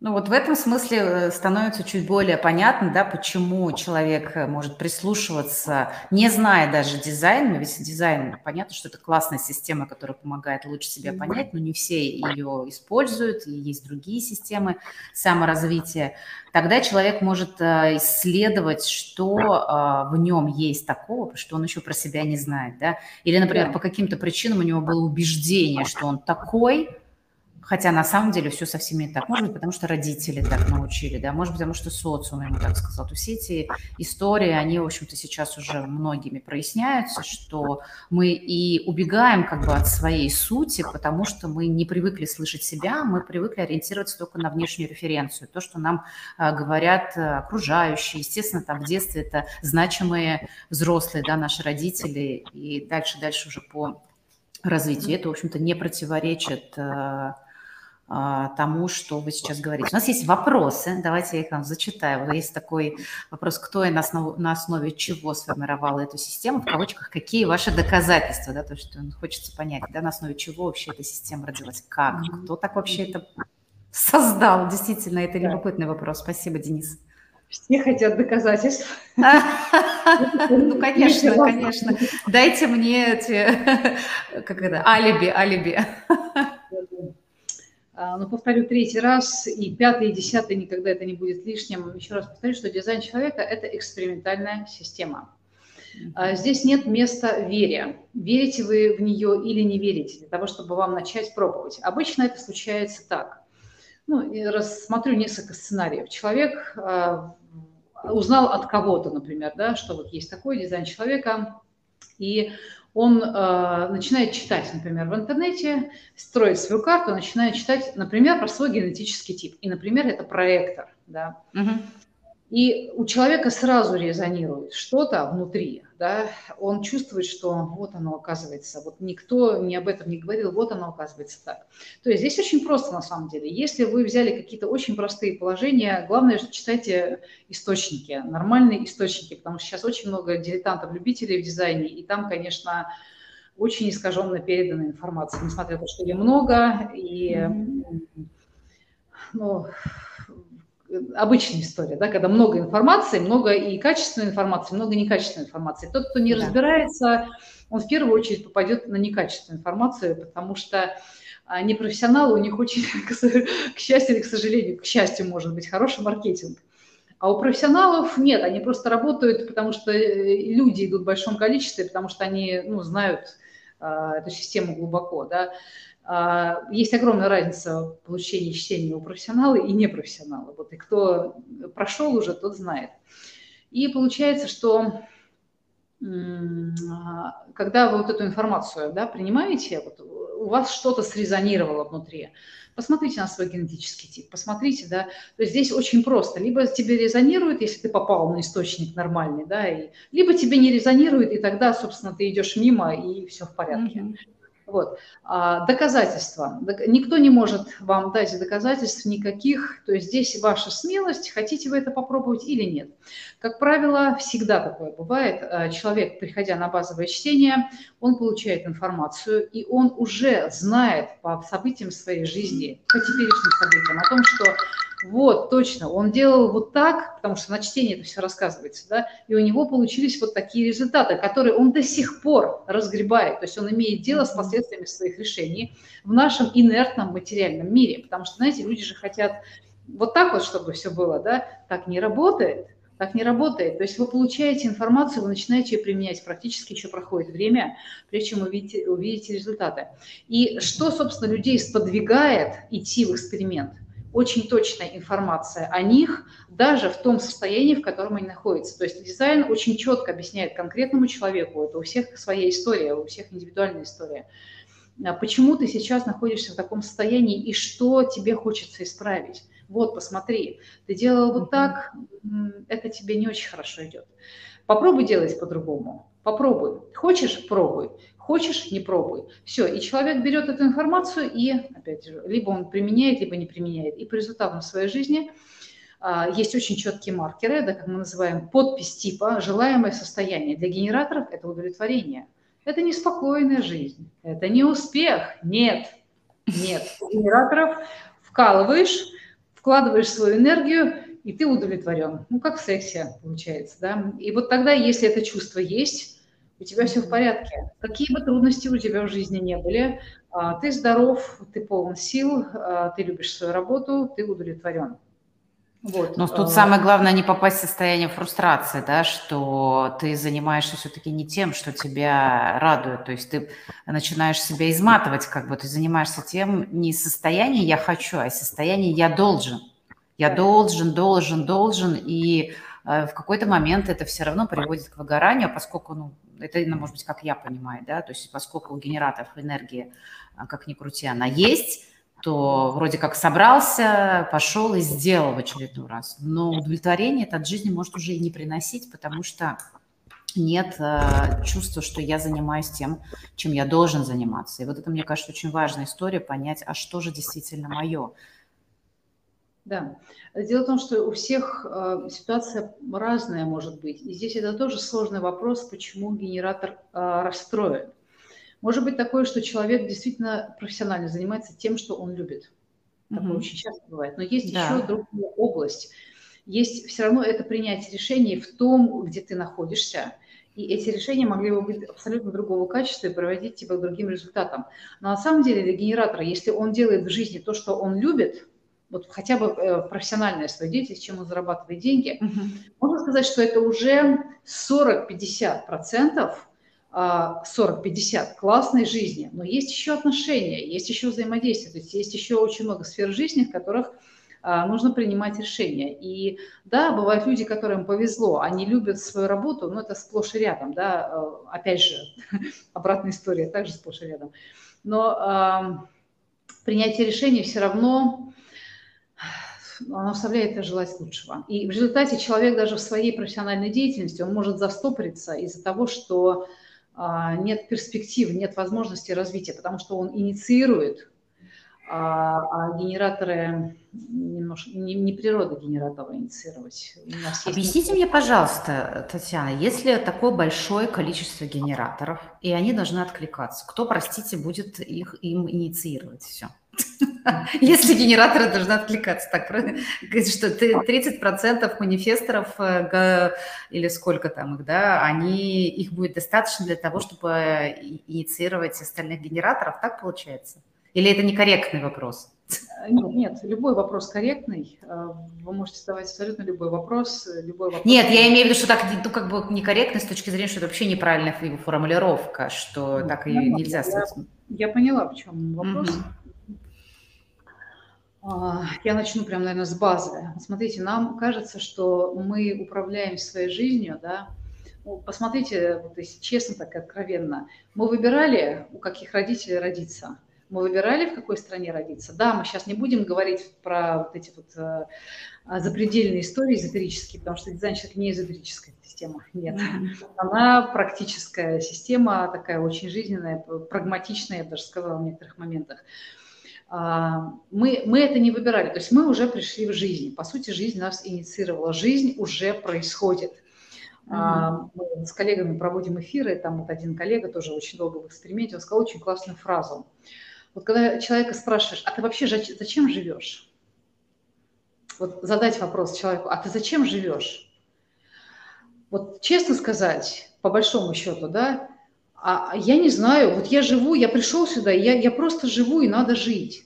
S1: Ну вот в этом смысле э, становится чуть более понятно, да, почему человек э, может прислушиваться, не зная даже дизайн, ведь дизайн, понятно, что это классная система, которая помогает лучше себя понять, но не все ее используют, и есть другие системы саморазвития. Тогда человек может э, исследовать, что в нем есть такого, что он еще про себя не знает, да, или, например, по каким-то причинам у него было убеждение, что он такой, Хотя на самом деле все совсем не так. Может быть, потому что родители так научили, да, может быть, потому что социум ему так сказал. То есть эти истории, они, в общем-то, сейчас уже многими проясняются, что мы и убегаем как бы от своей сути, потому что мы не привыкли слышать себя, мы привыкли ориентироваться только на внешнюю референцию, то, что нам а, говорят окружающие. Естественно, там в детстве это значимые взрослые, да, наши родители, и дальше-дальше уже по развитию. Это, в общем-то, не противоречит а, тому, что вы сейчас говорите. У нас есть вопросы, давайте я их вам зачитаю. Есть такой вопрос, кто и на основе, на основе чего сформировал эту систему, в кавычках, какие ваши доказательства, да, то, что хочется понять, да, на основе чего вообще эта система родилась, как, кто так вообще это создал, действительно, это любопытный вопрос. Спасибо, Денис.
S2: Все хотят доказательств.
S1: Ну, конечно, конечно. Дайте мне эти, как это, алиби, алиби.
S2: А, но повторю третий раз, и пятый, и десятый никогда это не будет лишним. Еще раз повторю, что дизайн человека – это экспериментальная система. А, здесь нет места вере. Верите вы в нее или не верите, для того, чтобы вам начать пробовать. Обычно это случается так. Ну, рассмотрю несколько сценариев. Человек а, узнал от кого-то, например, да, что вот есть такой дизайн человека, и он э, начинает читать, например, в интернете, строит свою карту, начинает читать, например, про свой генетический тип. И, например, это проектор. Да? Угу. И у человека сразу резонирует что-то внутри, да, он чувствует, что вот оно оказывается, вот никто не об этом не говорил, вот оно оказывается так. То есть здесь очень просто на самом деле. Если вы взяли какие-то очень простые положения, главное, что читайте источники, нормальные источники, потому что сейчас очень много дилетантов, любителей в дизайне, и там, конечно, очень искаженно передана информация, несмотря на то, что ее много, и ну, обычная история, да, когда много информации, много и качественной информации, много некачественной информации. Тот, кто не да. разбирается, он в первую очередь попадет на некачественную информацию, потому что а, непрофессионалы, у них очень, [LAUGHS] к счастью или к сожалению, к счастью, может быть, хороший маркетинг. А у профессионалов нет, они просто работают, потому что э, люди идут в большом количестве, потому что они ну, знают э, эту систему глубоко. Да. А, есть огромная разница в получении чтения у профессионала и непрофессионала. Вот, и кто прошел уже, тот знает. И получается, что когда вы вот эту информацию да, принимаете, вот у вас что-то срезонировало внутри, посмотрите на свой генетический тип, посмотрите, да, то есть здесь очень просто, либо тебе резонирует, если ты попал на источник нормальный, да, и, либо тебе не резонирует, и тогда, собственно, ты идешь мимо, и все в порядке. Mm-hmm. Вот. А, доказательства. Никто не может вам дать доказательств никаких, то есть здесь ваша смелость, хотите вы это попробовать или нет. Как правило, всегда такое бывает. А, человек, приходя на базовое чтение, он получает информацию, и он уже знает по событиям своей жизни, по теперешним событиям, о том, что вот, точно, он делал вот так, потому что на чтении это все рассказывается, да, и у него получились вот такие результаты, которые он до сих пор разгребает, то есть он имеет дело с последствиями своих решений в нашем инертном материальном мире, потому что, знаете, люди же хотят вот так вот, чтобы все было, да, так не работает, так не работает. То есть вы получаете информацию, вы начинаете ее применять, практически еще проходит время, прежде чем увидите, увидите результаты. И что, собственно, людей сподвигает идти в эксперимент – очень точная информация о них, даже в том состоянии, в котором они находятся. То есть дизайн очень четко объясняет конкретному человеку, это у всех своя история, у всех индивидуальная история, а почему ты сейчас находишься в таком состоянии и что тебе хочется исправить. Вот, посмотри, ты делал вот так, это тебе не очень хорошо идет. Попробуй делать по-другому. Попробуй. Хочешь – пробуй. Хочешь – не пробуй. Все. И человек берет эту информацию и, опять же, либо он применяет, либо не применяет. И по результатам своей жизни а, есть очень четкие маркеры, да, как мы называем, подпись типа «желаемое состояние». Для генераторов это удовлетворение. Это не спокойная жизнь, это не успех. Нет, нет. У генераторов вкалываешь, вкладываешь свою энергию, и ты удовлетворен. Ну, как в сексе получается, да. И вот тогда, если это чувство есть, у тебя все в порядке. Какие бы трудности у тебя в жизни не были, а, ты здоров, ты полон сил, а, ты любишь свою работу, ты удовлетворен.
S1: Вот. Но тут а. самое главное не попасть в состояние фрустрации, да, что ты занимаешься все-таки не тем, что тебя радует, то есть ты начинаешь себя изматывать, как бы ты занимаешься тем не состояние «я хочу», а состояние «я должен». Я должен, должен, должен, и э, в какой-то момент это все равно приводит к выгоранию, поскольку, ну, это, может быть, как я понимаю, да, то есть поскольку у генераторов энергии, а, как ни крути, она есть, то вроде как собрался, пошел и сделал в очередной раз. Но удовлетворение это от жизни может уже и не приносить, потому что нет э, чувства, что я занимаюсь тем, чем я должен заниматься. И вот это, мне кажется, очень важная история, понять, а что же действительно мое.
S2: Да. Дело в том, что у всех э, ситуация разная может быть. И здесь это тоже сложный вопрос, почему генератор э, расстроен. Может быть такое, что человек действительно профессионально занимается тем, что он любит. Такое угу. очень часто бывает. Но есть да. еще другая область. Есть все равно это принятие решений в том, где ты находишься. И эти решения могли бы быть абсолютно другого качества и приводить тебя к другим результатам. Но на самом деле для генератора, если он делает в жизни то, что он любит, вот хотя бы э, профессиональная своя деятельность, чем он зарабатывает деньги, угу. можно сказать, что это уже 40-50%, 40-50 а, классной жизни. Но есть еще отношения, есть еще взаимодействие, то есть есть еще очень много сфер жизни, в которых а, нужно принимать решения. И да, бывают люди, которым повезло, они любят свою работу, но это сплошь и рядом, да, э, опять же, [LAUGHS] обратная история, также сплошь и рядом. Но принятие решений все равно оно оставляет желать лучшего. И в результате человек даже в своей профессиональной деятельности, он может застопориться из-за того, что а, нет перспектив, нет возможности развития, потому что он инициирует а, а генераторы немножко не, не природа генератора инициировать.
S1: Объясните мне, пожалуйста, Татьяна, если такое большое количество генераторов, и они должны откликаться, кто, простите, будет их им инициировать все? [LAUGHS] Если генераторы должны откликаться, так что 30% манифесторов э, или сколько там их, да, они, их будет достаточно для того, чтобы инициировать остальных генераторов, так получается? Или это некорректный вопрос?
S2: Нет, нет, любой вопрос корректный. Э, вы можете задавать абсолютно любой вопрос. Любой вопрос.
S1: Нет, я имею в виду, что так ну, как бы некорректно с точки зрения, что это вообще неправильная формулировка, что ну, так и нельзя.
S2: Я, я поняла, в чем вопрос. Угу. Я начну прямо, наверное, с базы. Смотрите, нам кажется, что мы управляем своей жизнью, да, ну, посмотрите, вот если честно, так откровенно, мы выбирали, у каких родителей родиться – мы выбирали, в какой стране родиться. Да, мы сейчас не будем говорить про вот эти вот э, запредельные истории эзотерические, потому что дизайн человека не эзотерическая система, нет. Она практическая система, такая очень жизненная, прагматичная, я бы даже сказала в некоторых моментах. А, мы, мы это не выбирали, то есть мы уже пришли в жизнь. По сути, жизнь нас инициировала. Жизнь уже происходит. Mm-hmm. Мы с коллегами проводим эфиры, там вот один коллега тоже очень долго в эксперименте, он сказал очень классную фразу – вот когда человека спрашиваешь, а ты вообще зачем живешь? Вот задать вопрос человеку, а ты зачем живешь? Вот честно сказать, по большому счету, да, а я не знаю, вот я живу, я пришел сюда, я, я просто живу и надо жить.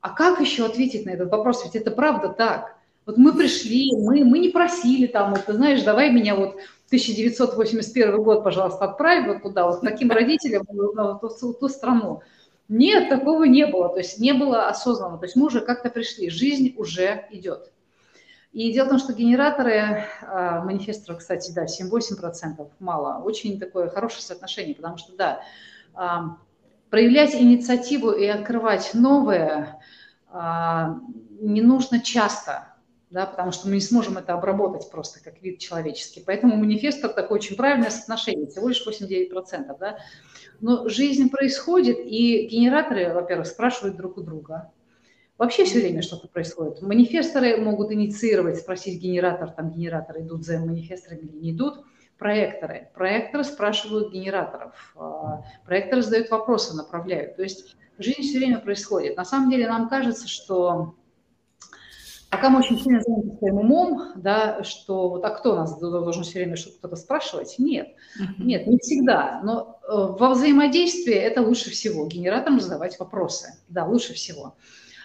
S2: А как еще ответить на этот вопрос? Ведь это правда так. Вот мы пришли, мы, мы не просили там, вот, ты знаешь, давай меня вот 1981 год, пожалуйста, отправь вот туда, вот таким родителям, в ту, в ту страну. Нет, такого не было, то есть не было осознанно, то есть мы уже как-то пришли, жизнь уже идет. И дело в том, что генераторы э, манифесторов, кстати, да, 7-8% мало, очень такое хорошее соотношение, потому что, да, э, проявлять инициативу и открывать новое э, не нужно часто, да, потому что мы не сможем это обработать просто как вид человеческий. Поэтому манифестор такое очень правильное соотношение, всего лишь 8-9%. Да. Но жизнь происходит, и генераторы, во-первых, спрашивают друг у друга. Вообще все время что-то происходит. Манифесторы могут инициировать, спросить генератор, там генераторы идут за манифесторами или не идут. Проекторы. Проекторы спрашивают генераторов. А, проекторы задают вопросы, направляют. То есть жизнь все время происходит. На самом деле нам кажется, что Пока мы очень сильно заняты своим умом, да, что вот, а кто нас должен все время что-то спрашивать? Нет, нет, не всегда. Но э, во взаимодействии это лучше всего. Генераторам задавать вопросы, да, лучше всего.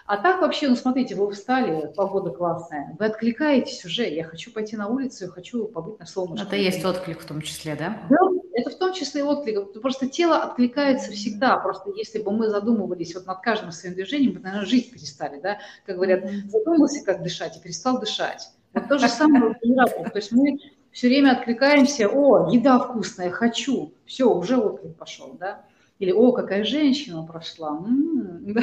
S2: А так вообще, ну смотрите, вы встали, погода классная, вы откликаетесь уже, я хочу пойти на улицу, я хочу побыть на солнышке.
S1: Это есть отклик в том числе, да?
S2: Да, это в том числе и отклик. Просто тело откликается всегда. Просто если бы мы задумывались вот над каждым своим движением, мы, наверное, жить перестали, да? Как говорят, задумался, как дышать, и перестал дышать. Вот то же самое То есть мы все время откликаемся, о, еда вкусная, хочу. Все, уже отклик пошел, да? Или, о, какая женщина прошла. М-м-м, [LAUGHS] да?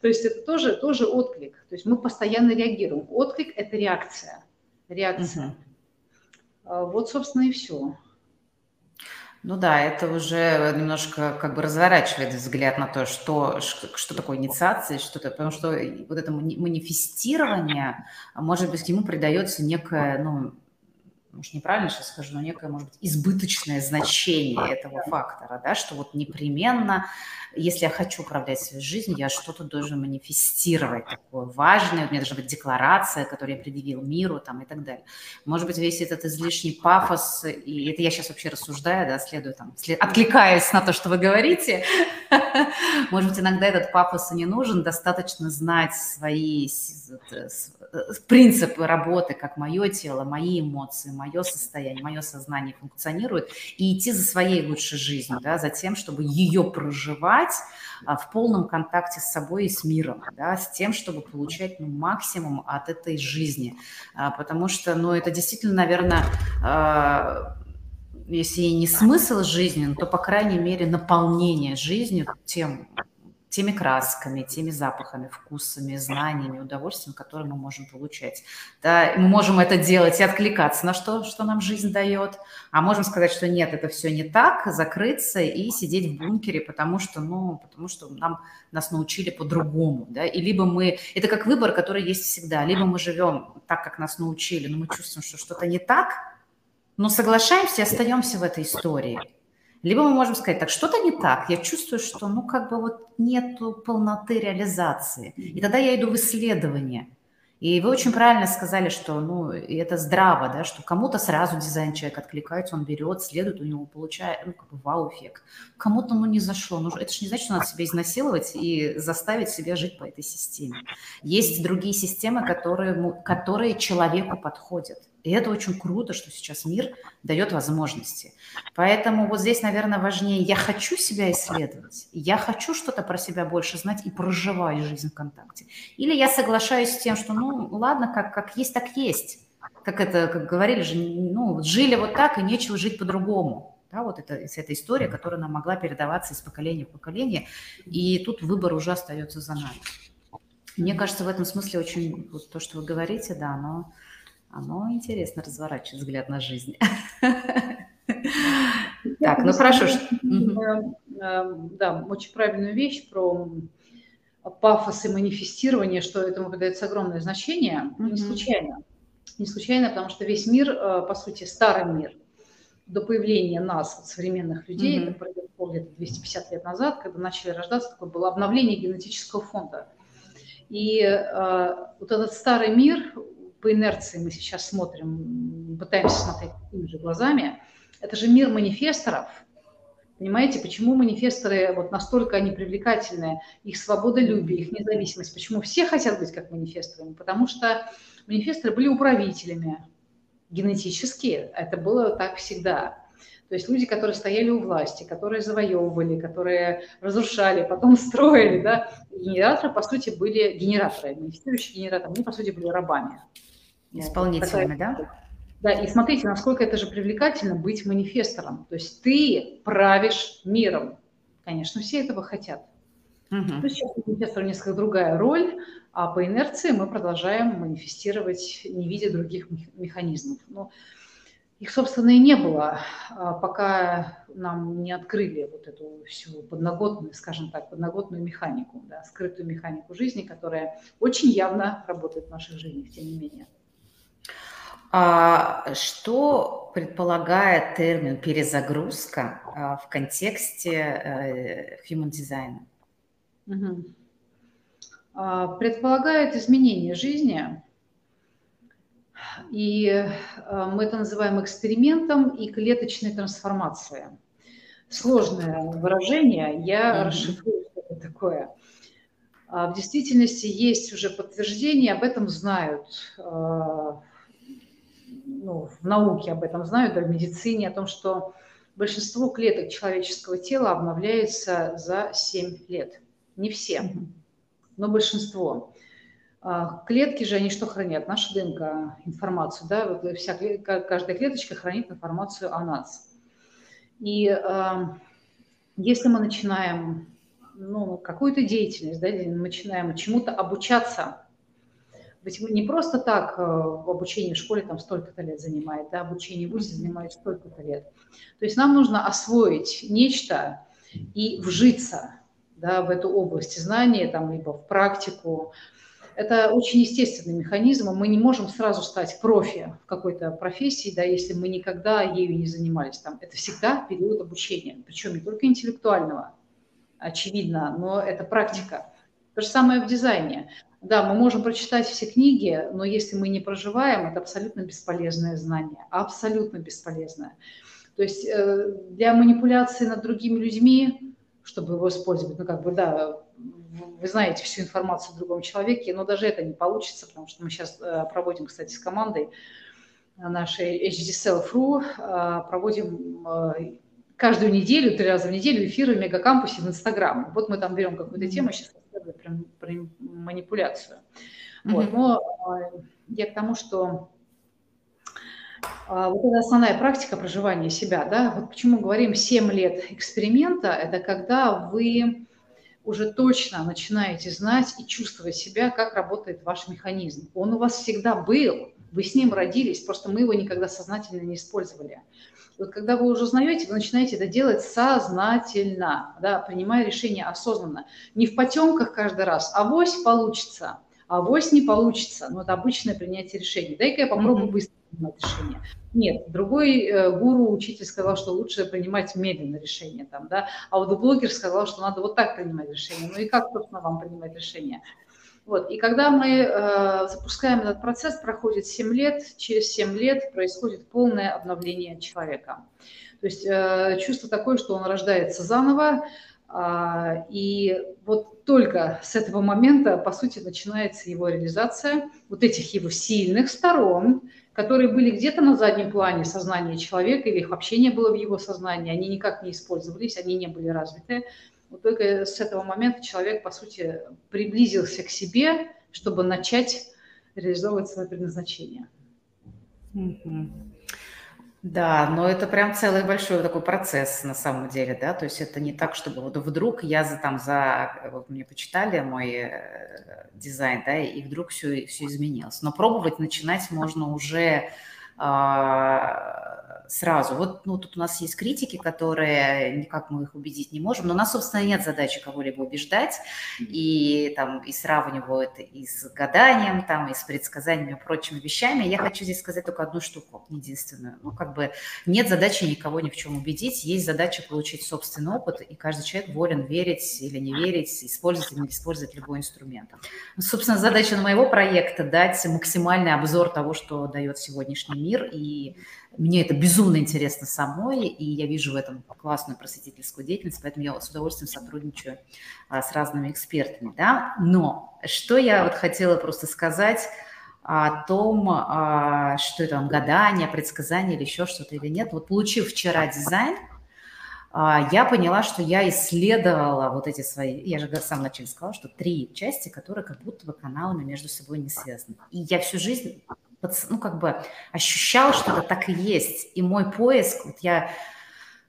S2: То есть это тоже, тоже отклик. То есть мы постоянно реагируем. Отклик – это реакция. Реакция. Угу. Вот, собственно, и все.
S1: Ну да, это уже немножко как бы разворачивает взгляд на то, что, что такое инициация, что то потому что вот это манифестирование, может быть, ему придается некое, ну, может, неправильно сейчас скажу, но некое, может быть, избыточное значение этого фактора, да, что вот непременно если я хочу управлять своей жизнью, я что-то должен манифестировать такое важное, у меня должна быть декларация, которую я предъявил миру там, и так далее. Может быть, весь этот излишний пафос, и это я сейчас вообще рассуждаю, да, следую там, след... откликаюсь на то, что вы говорите. [LAUGHS] Может быть, иногда этот пафос и не нужен, достаточно знать свои принципы работы, как мое тело, мои эмоции, мое состояние, мое сознание функционирует, и идти за своей лучшей жизнью, да, за тем, чтобы ее проживать, а, в полном контакте с собой и с миром, да, с тем, чтобы получать ну, максимум от этой жизни. А, потому что, ну, это действительно, наверное, а, если не смысл жизни, то, по крайней мере, наполнение жизнью тем, теми красками, теми запахами, вкусами, знаниями, удовольствием, которые мы можем получать. Да, мы можем это делать и откликаться на что, что нам жизнь дает, а можем сказать, что нет, это все не так, закрыться и сидеть в бункере, потому что, ну, потому что нам, нас научили по-другому, да, и либо мы, это как выбор, который есть всегда, либо мы живем так, как нас научили, но мы чувствуем, что что-то не так, но соглашаемся и остаемся в этой истории – либо мы можем сказать, так что-то не так, я чувствую, что ну как бы вот нету полноты реализации. И тогда я иду в исследование. И вы очень правильно сказали, что ну, это здраво, да, что кому-то сразу дизайн человек откликается, он берет, следует, у него получает ну, как бы вау-эффект. Кому-то ну, не зашло. Ну, это же не значит, что надо себя изнасиловать и заставить себя жить по этой системе. Есть другие системы, которые, которые человеку подходят. И это очень круто, что сейчас мир дает возможности. Поэтому вот здесь, наверное, важнее, я хочу себя исследовать, я хочу что-то про себя больше знать и проживаю жизнь ВКонтакте. Или я соглашаюсь с тем, что, ну, ладно, как, как есть, так есть. Как это, как говорили же, ну, жили вот так, и нечего жить по-другому. Да, вот это, эта история, которая нам могла передаваться из поколения в поколение, и тут выбор уже остается за нами. Мне кажется, в этом смысле очень вот то, что вы говорите, да, оно оно интересно разворачивает взгляд на жизнь. [LAUGHS]
S2: Так, ну хорошо. Эм, да, очень правильную вещь про пафос и манифестирование, что этому придается огромное значение. Не случайно. Не случайно, потому что весь мир, э, по сути, старый мир, до появления нас, современных людей, это произошло где-то 250 лет назад, когда начали рождаться, такое было обновление генетического фонда. И э, вот этот старый мир, по инерции мы сейчас смотрим, пытаемся смотреть такими же глазами, это же мир манифесторов. Понимаете, почему манифесторы вот настолько они привлекательные, их свободолюбие, их независимость, почему все хотят быть как манифесторами? Потому что манифесторы были управителями генетически, это было так всегда. То есть люди, которые стояли у власти, которые завоевывали, которые разрушали, потом [LAUGHS] строили, да, генераторы, по сути, были генераторы, манифестирующие генераторы, они, по сути, были рабами.
S1: Исполнителями, да?
S2: Да, и смотрите, насколько это же привлекательно быть манифестором. То есть ты правишь миром. Конечно, все этого хотят. Угу. То есть сейчас у манифестора несколько другая роль, а по инерции мы продолжаем манифестировать, не видя других механизмов. Но их, собственно, и не было, а пока нам не открыли вот эту всю подноготную, скажем так, подноготную механику, да, скрытую механику жизни, которая очень явно работает в наших жизнях, тем не менее.
S1: А что предполагает термин перезагрузка а, в контексте э, human design?
S2: Угу. Предполагает изменение жизни, и а, мы это называем экспериментом и клеточной трансформацией. Сложное выражение, я mm расшифрую, что это такое. В действительности есть уже подтверждение, об этом знают ну, в науке об этом знают, да, в медицине, о том, что большинство клеток человеческого тела обновляется за 7 лет. Не все, но большинство. А, клетки же, они что хранят? Наша ДНК, информацию, да, вот вся, каждая клеточка хранит информацию о нас. И э, если мы начинаем ну, какую-то деятельность, да, начинаем чему-то обучаться, ведь не просто так э, в обучении в школе там столько-то лет занимает, да, обучение в ВУЗе занимает столько-то лет. То есть нам нужно освоить нечто и вжиться да, в эту область знания, там, либо в практику. Это очень естественный механизм, мы не можем сразу стать профи в какой-то профессии, да, если мы никогда ею не занимались. Там, это всегда период обучения, причем не только интеллектуального, очевидно, но это практика. То же самое в дизайне. Да, мы можем прочитать все книги, но если мы не проживаем, это абсолютно бесполезное знание, абсолютно бесполезное. То есть э, для манипуляции над другими людьми, чтобы его использовать, ну как бы, да, вы знаете всю информацию о другом человеке, но даже это не получится, потому что мы сейчас э, проводим, кстати, с командой нашей HD Self.ru, э, проводим каждую неделю, три раза в неделю эфиры в Мегакампусе в Инстаграм. Вот мы там берем какую-то тему, сейчас про, про манипуляцию. Mm-hmm. Вот. Но а, я к тому, что а, вот это основная практика проживания себя, да, вот почему говорим 7 лет эксперимента, это когда вы уже точно начинаете знать и чувствовать себя, как работает ваш механизм. Он у вас всегда был, вы с ним родились, просто мы его никогда сознательно не использовали. Вот когда вы уже узнаете, вы начинаете это делать сознательно, да, принимая решение осознанно. Не в потемках каждый раз, а вось получится, а вось не получится. Но это обычное принятие решений. Дай-ка я попробую mm-hmm. быстро принимать решение. Нет, другой э, гуру, учитель сказал, что лучше принимать медленно решение там, да, а вот блогер сказал, что надо вот так принимать решение. Ну и как, собственно, вам принимать решение? Вот. И когда мы э, запускаем этот процесс, проходит 7 лет, через 7 лет происходит полное обновление человека. То есть э, чувство такое, что он рождается заново, э, и вот только с этого момента, по сути, начинается его реализация вот этих его сильных сторон, которые были где-то на заднем плане сознания человека, или их вообще не было в его сознании, они никак не использовались, они не были развиты. Вот только с этого момента человек, по сути, приблизился к себе, чтобы начать реализовывать свое предназначение.
S1: Да, но это прям целый большой такой процесс на самом деле, да, то есть это не так, чтобы вот вдруг я за там за, вот мне почитали мой э, дизайн, да, и вдруг все, все изменилось. Но пробовать начинать можно уже а, сразу. Вот ну, тут у нас есть критики, которые никак мы их убедить не можем, но у нас, собственно, нет задачи кого-либо убеждать, и, там, и сравнивают и с гаданием, там, и с предсказаниями и прочими вещами. Я хочу здесь сказать только одну штуку, единственную. Ну, как бы нет задачи никого ни в чем убедить, есть задача получить собственный опыт, и каждый человек волен верить или не верить, использовать или не использовать любой инструмент. Ну, собственно, задача моего проекта – дать максимальный обзор того, что дает сегодняшний мир, мир, и мне это безумно интересно самой, и я вижу в этом классную просветительскую деятельность, поэтому я с удовольствием сотрудничаю а, с разными экспертами, да. Но что я вот хотела просто сказать о том, а, что это там гадание, предсказание или еще что-то или нет. Вот получив вчера дизайн, а, я поняла, что я исследовала вот эти свои, я же в самом начале сказала, что три части, которые как будто бы каналами между собой не связаны. И я всю жизнь ну, как бы ощущал, что это так и есть. И мой поиск, вот я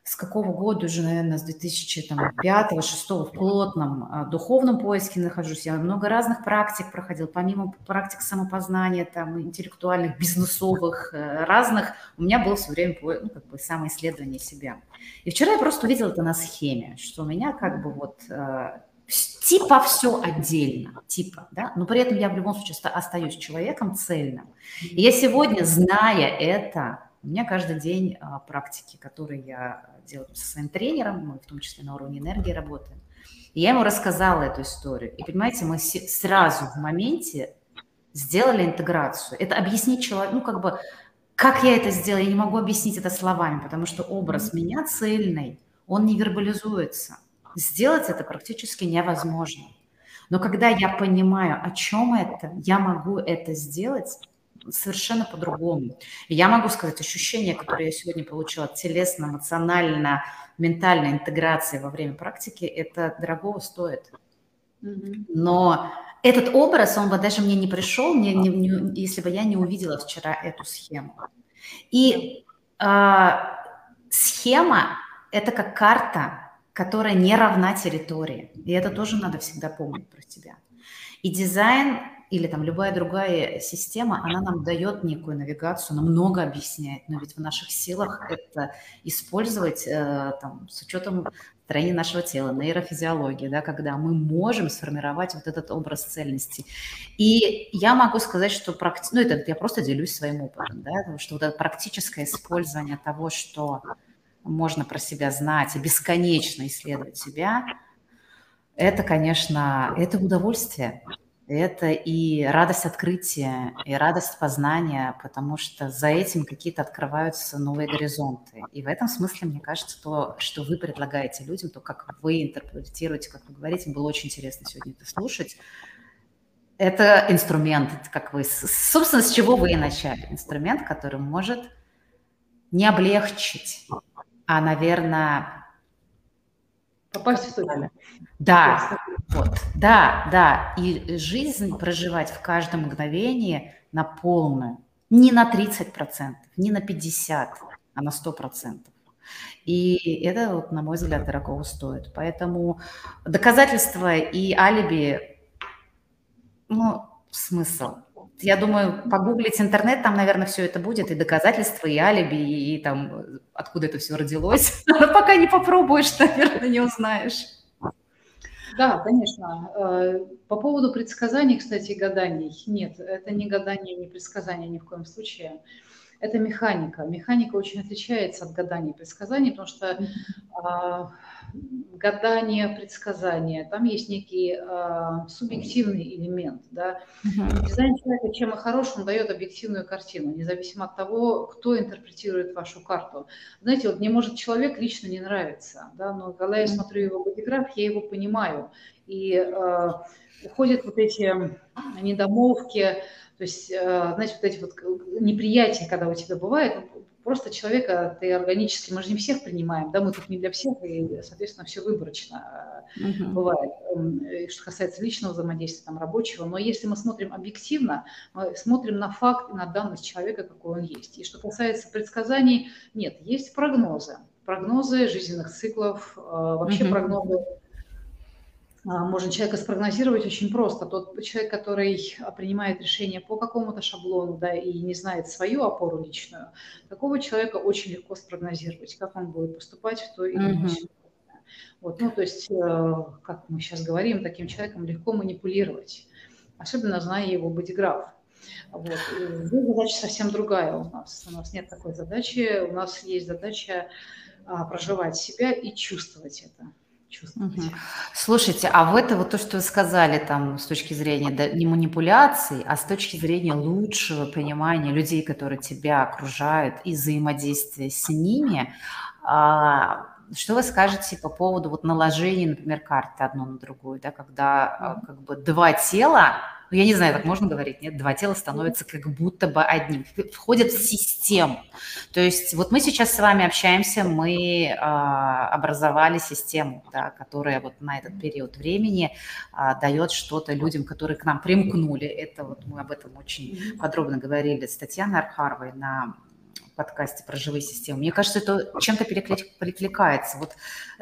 S1: с какого года уже, наверное, с 2005-2006 в плотном а, духовном поиске нахожусь. Я много разных практик проходил, помимо практик самопознания, там, интеллектуальных, бизнесовых, э, разных, у меня было все время ну, как бы самоисследование себя. И вчера я просто увидела это на схеме, что у меня как бы вот э, типа все отдельно, типа, да, но при этом я в любом случае остаюсь человеком цельным. И я сегодня, зная это, у меня каждый день а, практики, которые я делаю со своим тренером, мы в том числе на уровне энергии работаем. И я ему рассказала эту историю. И понимаете, мы сразу в моменте сделали интеграцию. Это объяснить человеку, ну как бы, как я это сделала, я не могу объяснить это словами, потому что образ меня цельный, он не вербализуется – Сделать это практически невозможно. Но когда я понимаю, о чем это, я могу это сделать совершенно по-другому. Я могу сказать, ощущения, которые я сегодня получила телесно, эмоционально, ментальной интеграции во время практики, это дорого стоит. Но этот образ, он бы даже мне не пришел, не, не, не, если бы я не увидела вчера эту схему. И э, схема – это как карта, которая не равна территории. И это тоже надо всегда помнить про себя. И дизайн или там любая другая система, она нам дает некую навигацию, она много объясняет, но ведь в наших силах это использовать э, там, с учетом строения нашего тела, нейрофизиологии, да, когда мы можем сформировать вот этот образ цельности. И я могу сказать, что практи... ну, это я просто делюсь своим опытом, да, что вот это практическое использование того, что можно про себя знать и бесконечно исследовать себя, это, конечно, это удовольствие. Это и радость открытия, и радость познания, потому что за этим какие-то открываются новые горизонты. И в этом смысле, мне кажется, то, что вы предлагаете людям, то, как вы интерпретируете, как вы говорите, было очень интересно сегодня это слушать. Это инструмент, как вы, собственно, с чего вы и начали. Инструмент, который может не облегчить, а, наверное...
S2: Попасть в точку.
S1: Да, вот, да, да. И жизнь проживать в каждом мгновении на полную. Не на 30%, не на 50%, а на 100%. И это, вот, на мой взгляд, дорого стоит. Поэтому доказательства и алиби, ну, смысл. Я думаю, погуглить интернет, там, наверное, все это будет, и доказательства, и алиби, и, и там, откуда это все родилось. [LAUGHS] Но пока не попробуешь, [LAUGHS] наверное, не узнаешь.
S2: Да, конечно. Э, по поводу предсказаний, кстати, гаданий. Нет, это не гадание, не предсказание ни в коем случае это механика. Механика очень отличается от гадания и предсказаний, потому что э, гадание, предсказание, там есть некий э, субъективный элемент. Да? Uh-huh. Дизайн человека, чем и хорош, он дает объективную картину, независимо от того, кто интерпретирует вашу карту. Знаете, вот мне может человек лично не нравится, да? но когда я смотрю его бодиграф, я его понимаю. И э, уходят вот эти недомолвки, то есть, э, знаете, вот эти вот неприятия, когда у тебя бывает, просто человека ты органически, мы же не всех принимаем, да, мы тут не для всех, и, соответственно, все выборочно uh-huh. бывает, эм, что касается личного взаимодействия, там, рабочего, но если мы смотрим объективно, мы смотрим на факт и на данность человека, какой он есть. И что касается предсказаний, нет, есть прогнозы, прогнозы жизненных циклов, вообще uh-huh. прогнозы можно человека спрогнозировать очень просто. Тот человек, который принимает решение по какому-то шаблону, да, и не знает свою опору личную, такого человека очень легко спрогнозировать, как он будет поступать в той или иной ситуации. Вот, ну, то есть, э, как мы сейчас говорим, таким человеком легко манипулировать, особенно зная его бодиграф. Вот. здесь задача совсем другая у нас. У нас нет такой задачи. У нас есть задача а, проживать себя и чувствовать это
S1: чувствовать. Угу. Слушайте, а в это вот то, что вы сказали там с точки зрения да, не манипуляций, а с точки зрения лучшего понимания людей, которые тебя окружают и взаимодействия с ними, а, что вы скажете по поводу вот наложения, например, карты одно на другую, да, когда а, как бы два тела ну, я не знаю, так можно говорить, нет, два тела становятся как будто бы одним, входят в систему. То есть вот мы сейчас с вами общаемся, мы э, образовали систему, да, которая вот на этот период времени э, дает что-то людям, которые к нам примкнули. Это вот мы об этом очень подробно говорили с Татьяной Архаровой на подкасте про живые системы. Мне кажется, это чем-то перекликается. Вот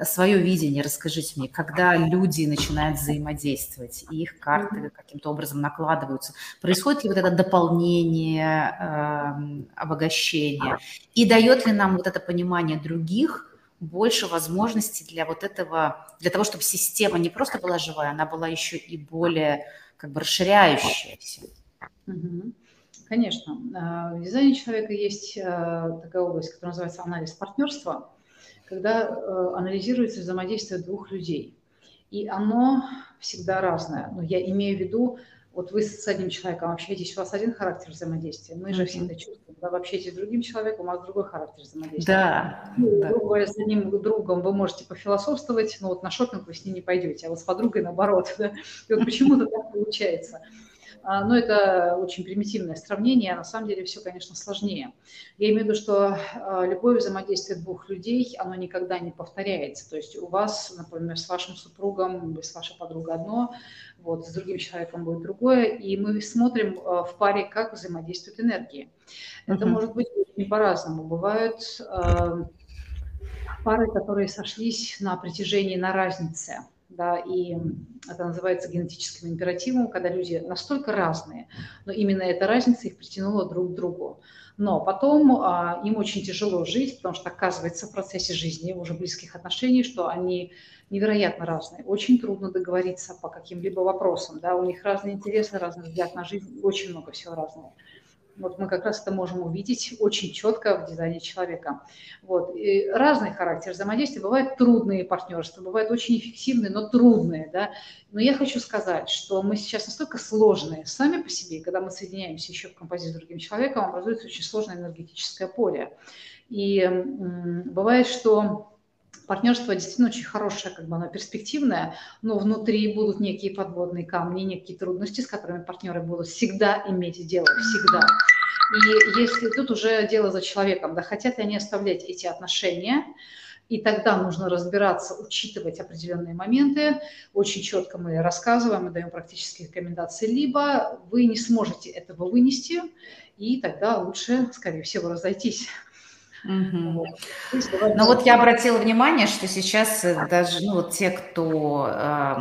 S1: свое видение расскажите мне, когда люди начинают взаимодействовать, и их карты каким-то образом накладываются, происходит ли вот это дополнение, э, обогащение, и дает ли нам вот это понимание других больше возможностей для вот этого, для того, чтобы система не просто была живая, она была еще и более как бы расширяющаяся.
S2: Угу. Конечно. А, в дизайне человека есть а, такая область, которая называется анализ партнерства, когда э, анализируется взаимодействие двух людей. И оно всегда разное. Но я имею в виду, вот вы с одним человеком общаетесь, у вас один характер взаимодействия. Мы же всегда чувствуем, когда вы общаетесь с другим человеком, у вас другой характер взаимодействия.
S1: Да.
S2: Ну, да. Грубо говоря, с одним другом вы можете пофилософствовать, но вот на шопинг вы с ним не пойдете, а вот с подругой наоборот. [LAUGHS] Да? И вот почему-то так получается. А, но это очень примитивное сравнение, а на самом деле все, конечно, сложнее. Я имею в виду, что а, любое взаимодействие двух людей, оно никогда не повторяется. То есть у вас, например, с вашим супругом, с вашей подругой одно, вот, с другим человеком будет другое, и мы смотрим в паре, как взаимодействуют энергии. Это uh-huh. может быть очень по-разному. Бывают пары, которые сошлись на притяжении, на разнице да, и это называется генетическим императивом, когда люди настолько разные, но именно эта разница их притянула друг к другу. Но потом а, им очень тяжело жить, потому что оказывается в процессе жизни уже близких отношений, что они невероятно разные. Очень трудно договориться по каким-либо вопросам. Да? У них разные интересы, разный взгляд на жизнь, очень много всего разного. Вот мы как раз это можем увидеть очень четко в дизайне человека. Вот. И разный характер взаимодействия. Бывают трудные партнерства, бывают очень эффективные, но трудные. Да? Но я хочу сказать, что мы сейчас настолько сложные сами по себе, когда мы соединяемся еще в композиции с другим человеком, образуется очень сложное энергетическое поле. И бывает, что партнерство действительно очень хорошее, как бы оно перспективное, но внутри будут некие подводные камни, некие трудности, с которыми партнеры будут всегда иметь дело, всегда. И если тут уже дело за человеком, да, хотят ли они оставлять эти отношения, и тогда нужно разбираться, учитывать определенные моменты. Очень четко мы рассказываем, мы даем практические рекомендации. Либо вы не сможете этого вынести, и тогда лучше, скорее всего, разойтись.
S1: Угу. Ну вот я обратила внимание, что сейчас э, даже ну, вот те, кто э,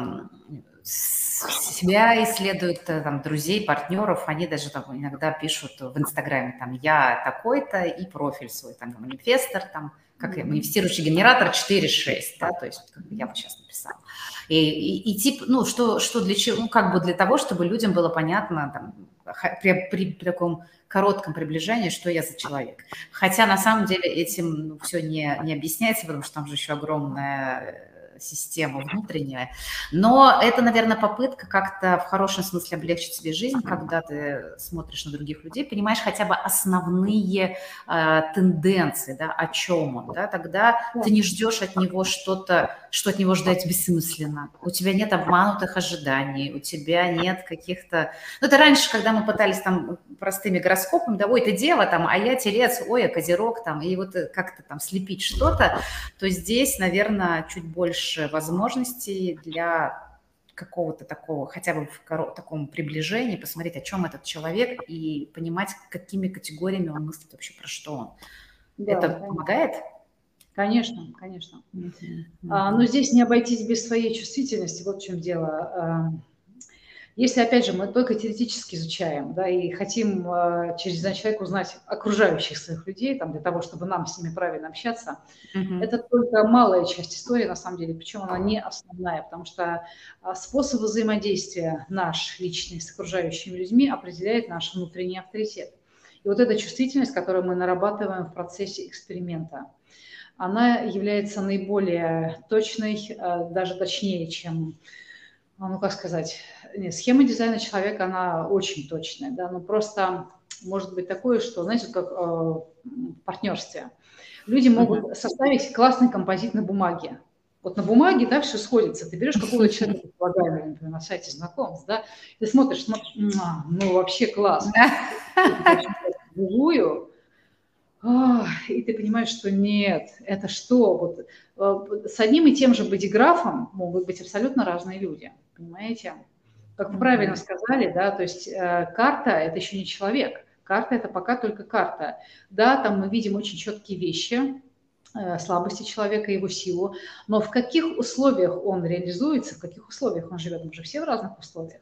S1: себя исследуют, э, там, друзей, партнеров, они даже там, иногда пишут в Инстаграме, там, я такой-то и профиль свой, там, манифестор, там, как mm-hmm. манифестирующий генератор 4.6, да, то есть как я бы сейчас написала. И, и, и тип, ну, что, что для чего, ну, как бы для того, чтобы людям было понятно, там, при, при, при таком коротком приближении, что я за человек. Хотя на самом деле этим ну, все не, не объясняется, потому что там же еще огромная система внутренняя. Но это, наверное, попытка как-то в хорошем смысле облегчить себе жизнь, когда ты смотришь на других людей, понимаешь хотя бы основные э, тенденции, да, о чем он, да, тогда ты не ждешь от него что-то, что от него ждать бессмысленно. У тебя нет обманутых ожиданий, у тебя нет каких-то... Ну, это раньше, когда мы пытались там простыми гороскопами, да, ой, ты дева там, а я телец, ой, я козерог там, и вот как-то там слепить что-то, то здесь, наверное, чуть больше больше возможностей для какого-то такого, хотя бы в таком приближении, посмотреть, о чем этот человек и понимать, какими категориями он мыслит вообще, про что он. Да, Это конечно. помогает?
S2: Конечно, конечно. Mm-hmm. А, но здесь не обойтись без своей чувствительности, вот в чем дело. А, если, опять же, мы только теоретически изучаем, да, и хотим э, через один человек узнать окружающих своих людей, там, для того, чтобы нам с ними правильно общаться, mm-hmm. это только малая часть истории, на самом деле, причем она не основная, потому что э, способ взаимодействия наш личный с окружающими людьми определяет наш внутренний авторитет. И вот эта чувствительность, которую мы нарабатываем в процессе эксперимента, она является наиболее точной, э, даже точнее, чем ну как сказать, нет, схема дизайна человека, она очень точная, да, но просто может быть такое, что, знаете, как э, в партнерстве. Люди могут uh-huh. составить классный композит на бумаге. Вот на бумаге, да, все сходится. Ты берешь какого-то человека, предполагаемого, например, на сайте знакомств, да, ты смотришь, смотришь ну, вообще класс. [LAUGHS] Вживую, и ты понимаешь, что нет, это что? Вот, э, с одним и тем же бодиграфом могут быть абсолютно разные люди, понимаете? Как вы правильно сказали, да, то есть э, карта – это еще не человек, карта – это пока только карта. Да, там мы видим очень четкие вещи, э, слабости человека, его силу, но в каких условиях он реализуется, в каких условиях он живет, мы же все в разных условиях.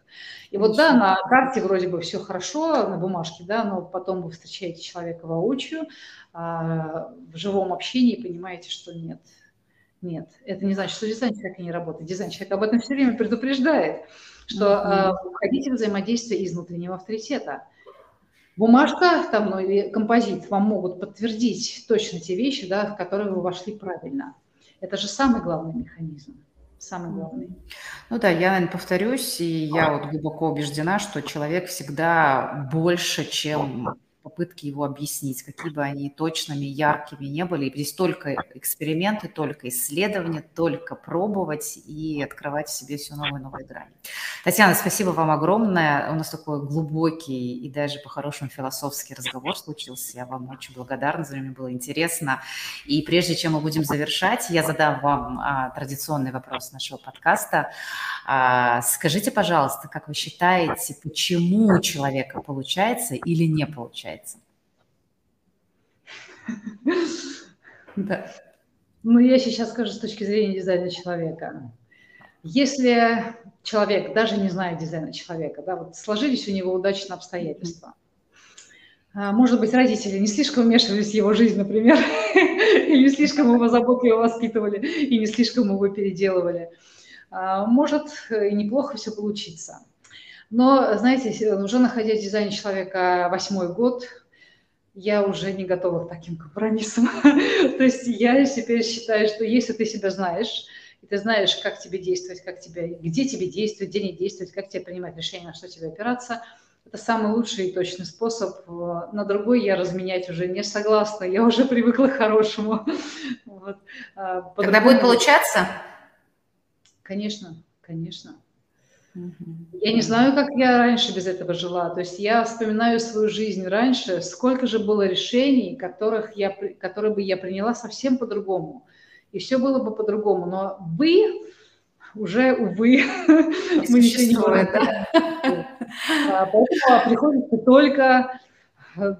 S2: И вот да, на карте вроде бы все хорошо, на бумажке, да, но потом вы встречаете человека воочию, а в живом общении понимаете, что нет, нет, это не значит, что дизайн человека не работает. Дизайн человека об этом все время предупреждает что mm-hmm. входите в взаимодействие из внутреннего авторитета. Бумажка там, ну, или композит вам могут подтвердить точно те вещи, да, в которые вы вошли правильно. Это же самый главный механизм. Самый главный.
S1: Ну да, я, наверное, повторюсь, и я вот глубоко убеждена, что человек всегда больше, чем попытки его объяснить, какие бы они точными, яркими не были. Здесь только эксперименты, только исследования, только пробовать и открывать себе все новые и новые грани. Татьяна, спасибо вам огромное. У нас такой глубокий и даже по-хорошему философский разговор случился. Я вам очень благодарна, за меня было интересно. И прежде чем мы будем завершать, я задам вам а, традиционный вопрос нашего подкаста. А, скажите, пожалуйста, как вы считаете, почему у человека получается или не получается?
S2: Да. Ну, я сейчас скажу с точки зрения дизайна человека. Если человек, даже не зная дизайна человека, да, вот сложились у него удачные обстоятельства, а, может быть, родители не слишком вмешивались в его жизнь, например, [LAUGHS] или слишком его заботливо воспитывали, и не слишком его переделывали – может и неплохо все получиться. Но, знаете, уже находясь в дизайне человека восьмой год, я уже не готова к таким компромиссам. [LAUGHS] То есть я теперь считаю, что если ты себя знаешь, и ты знаешь, как тебе действовать, как тебе, где тебе действовать, где не действовать, как тебе принимать решение, на что тебе опираться, это самый лучший и точный способ. На другой я разменять уже не согласна, я уже привыкла к хорошему. [LAUGHS]
S1: Вот. А, Когда будет получаться?
S2: Конечно, конечно. Я не знаю, как я раньше без этого жила. То есть я вспоминаю свою жизнь раньше, сколько же было решений, которых я, которые бы я приняла совсем по-другому. И все было бы по-другому. Но вы уже, увы, [LAUGHS] мы ничего не можем. Да? А, поэтому приходится только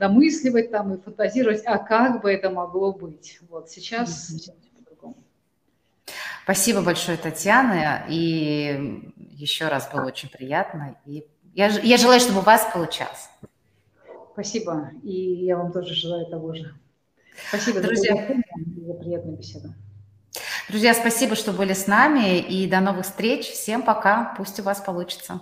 S2: домысливать там и фантазировать, а как бы это могло быть. Вот сейчас mm-hmm.
S1: Спасибо большое, Татьяна, и еще раз было очень приятно. И я, я желаю, чтобы у вас получалось.
S2: Спасибо, и я вам тоже желаю того же. Спасибо
S1: Друзья.
S2: за, за приятную беседу.
S1: Друзья, спасибо, что были с нами, и до новых встреч. Всем пока, пусть у вас получится.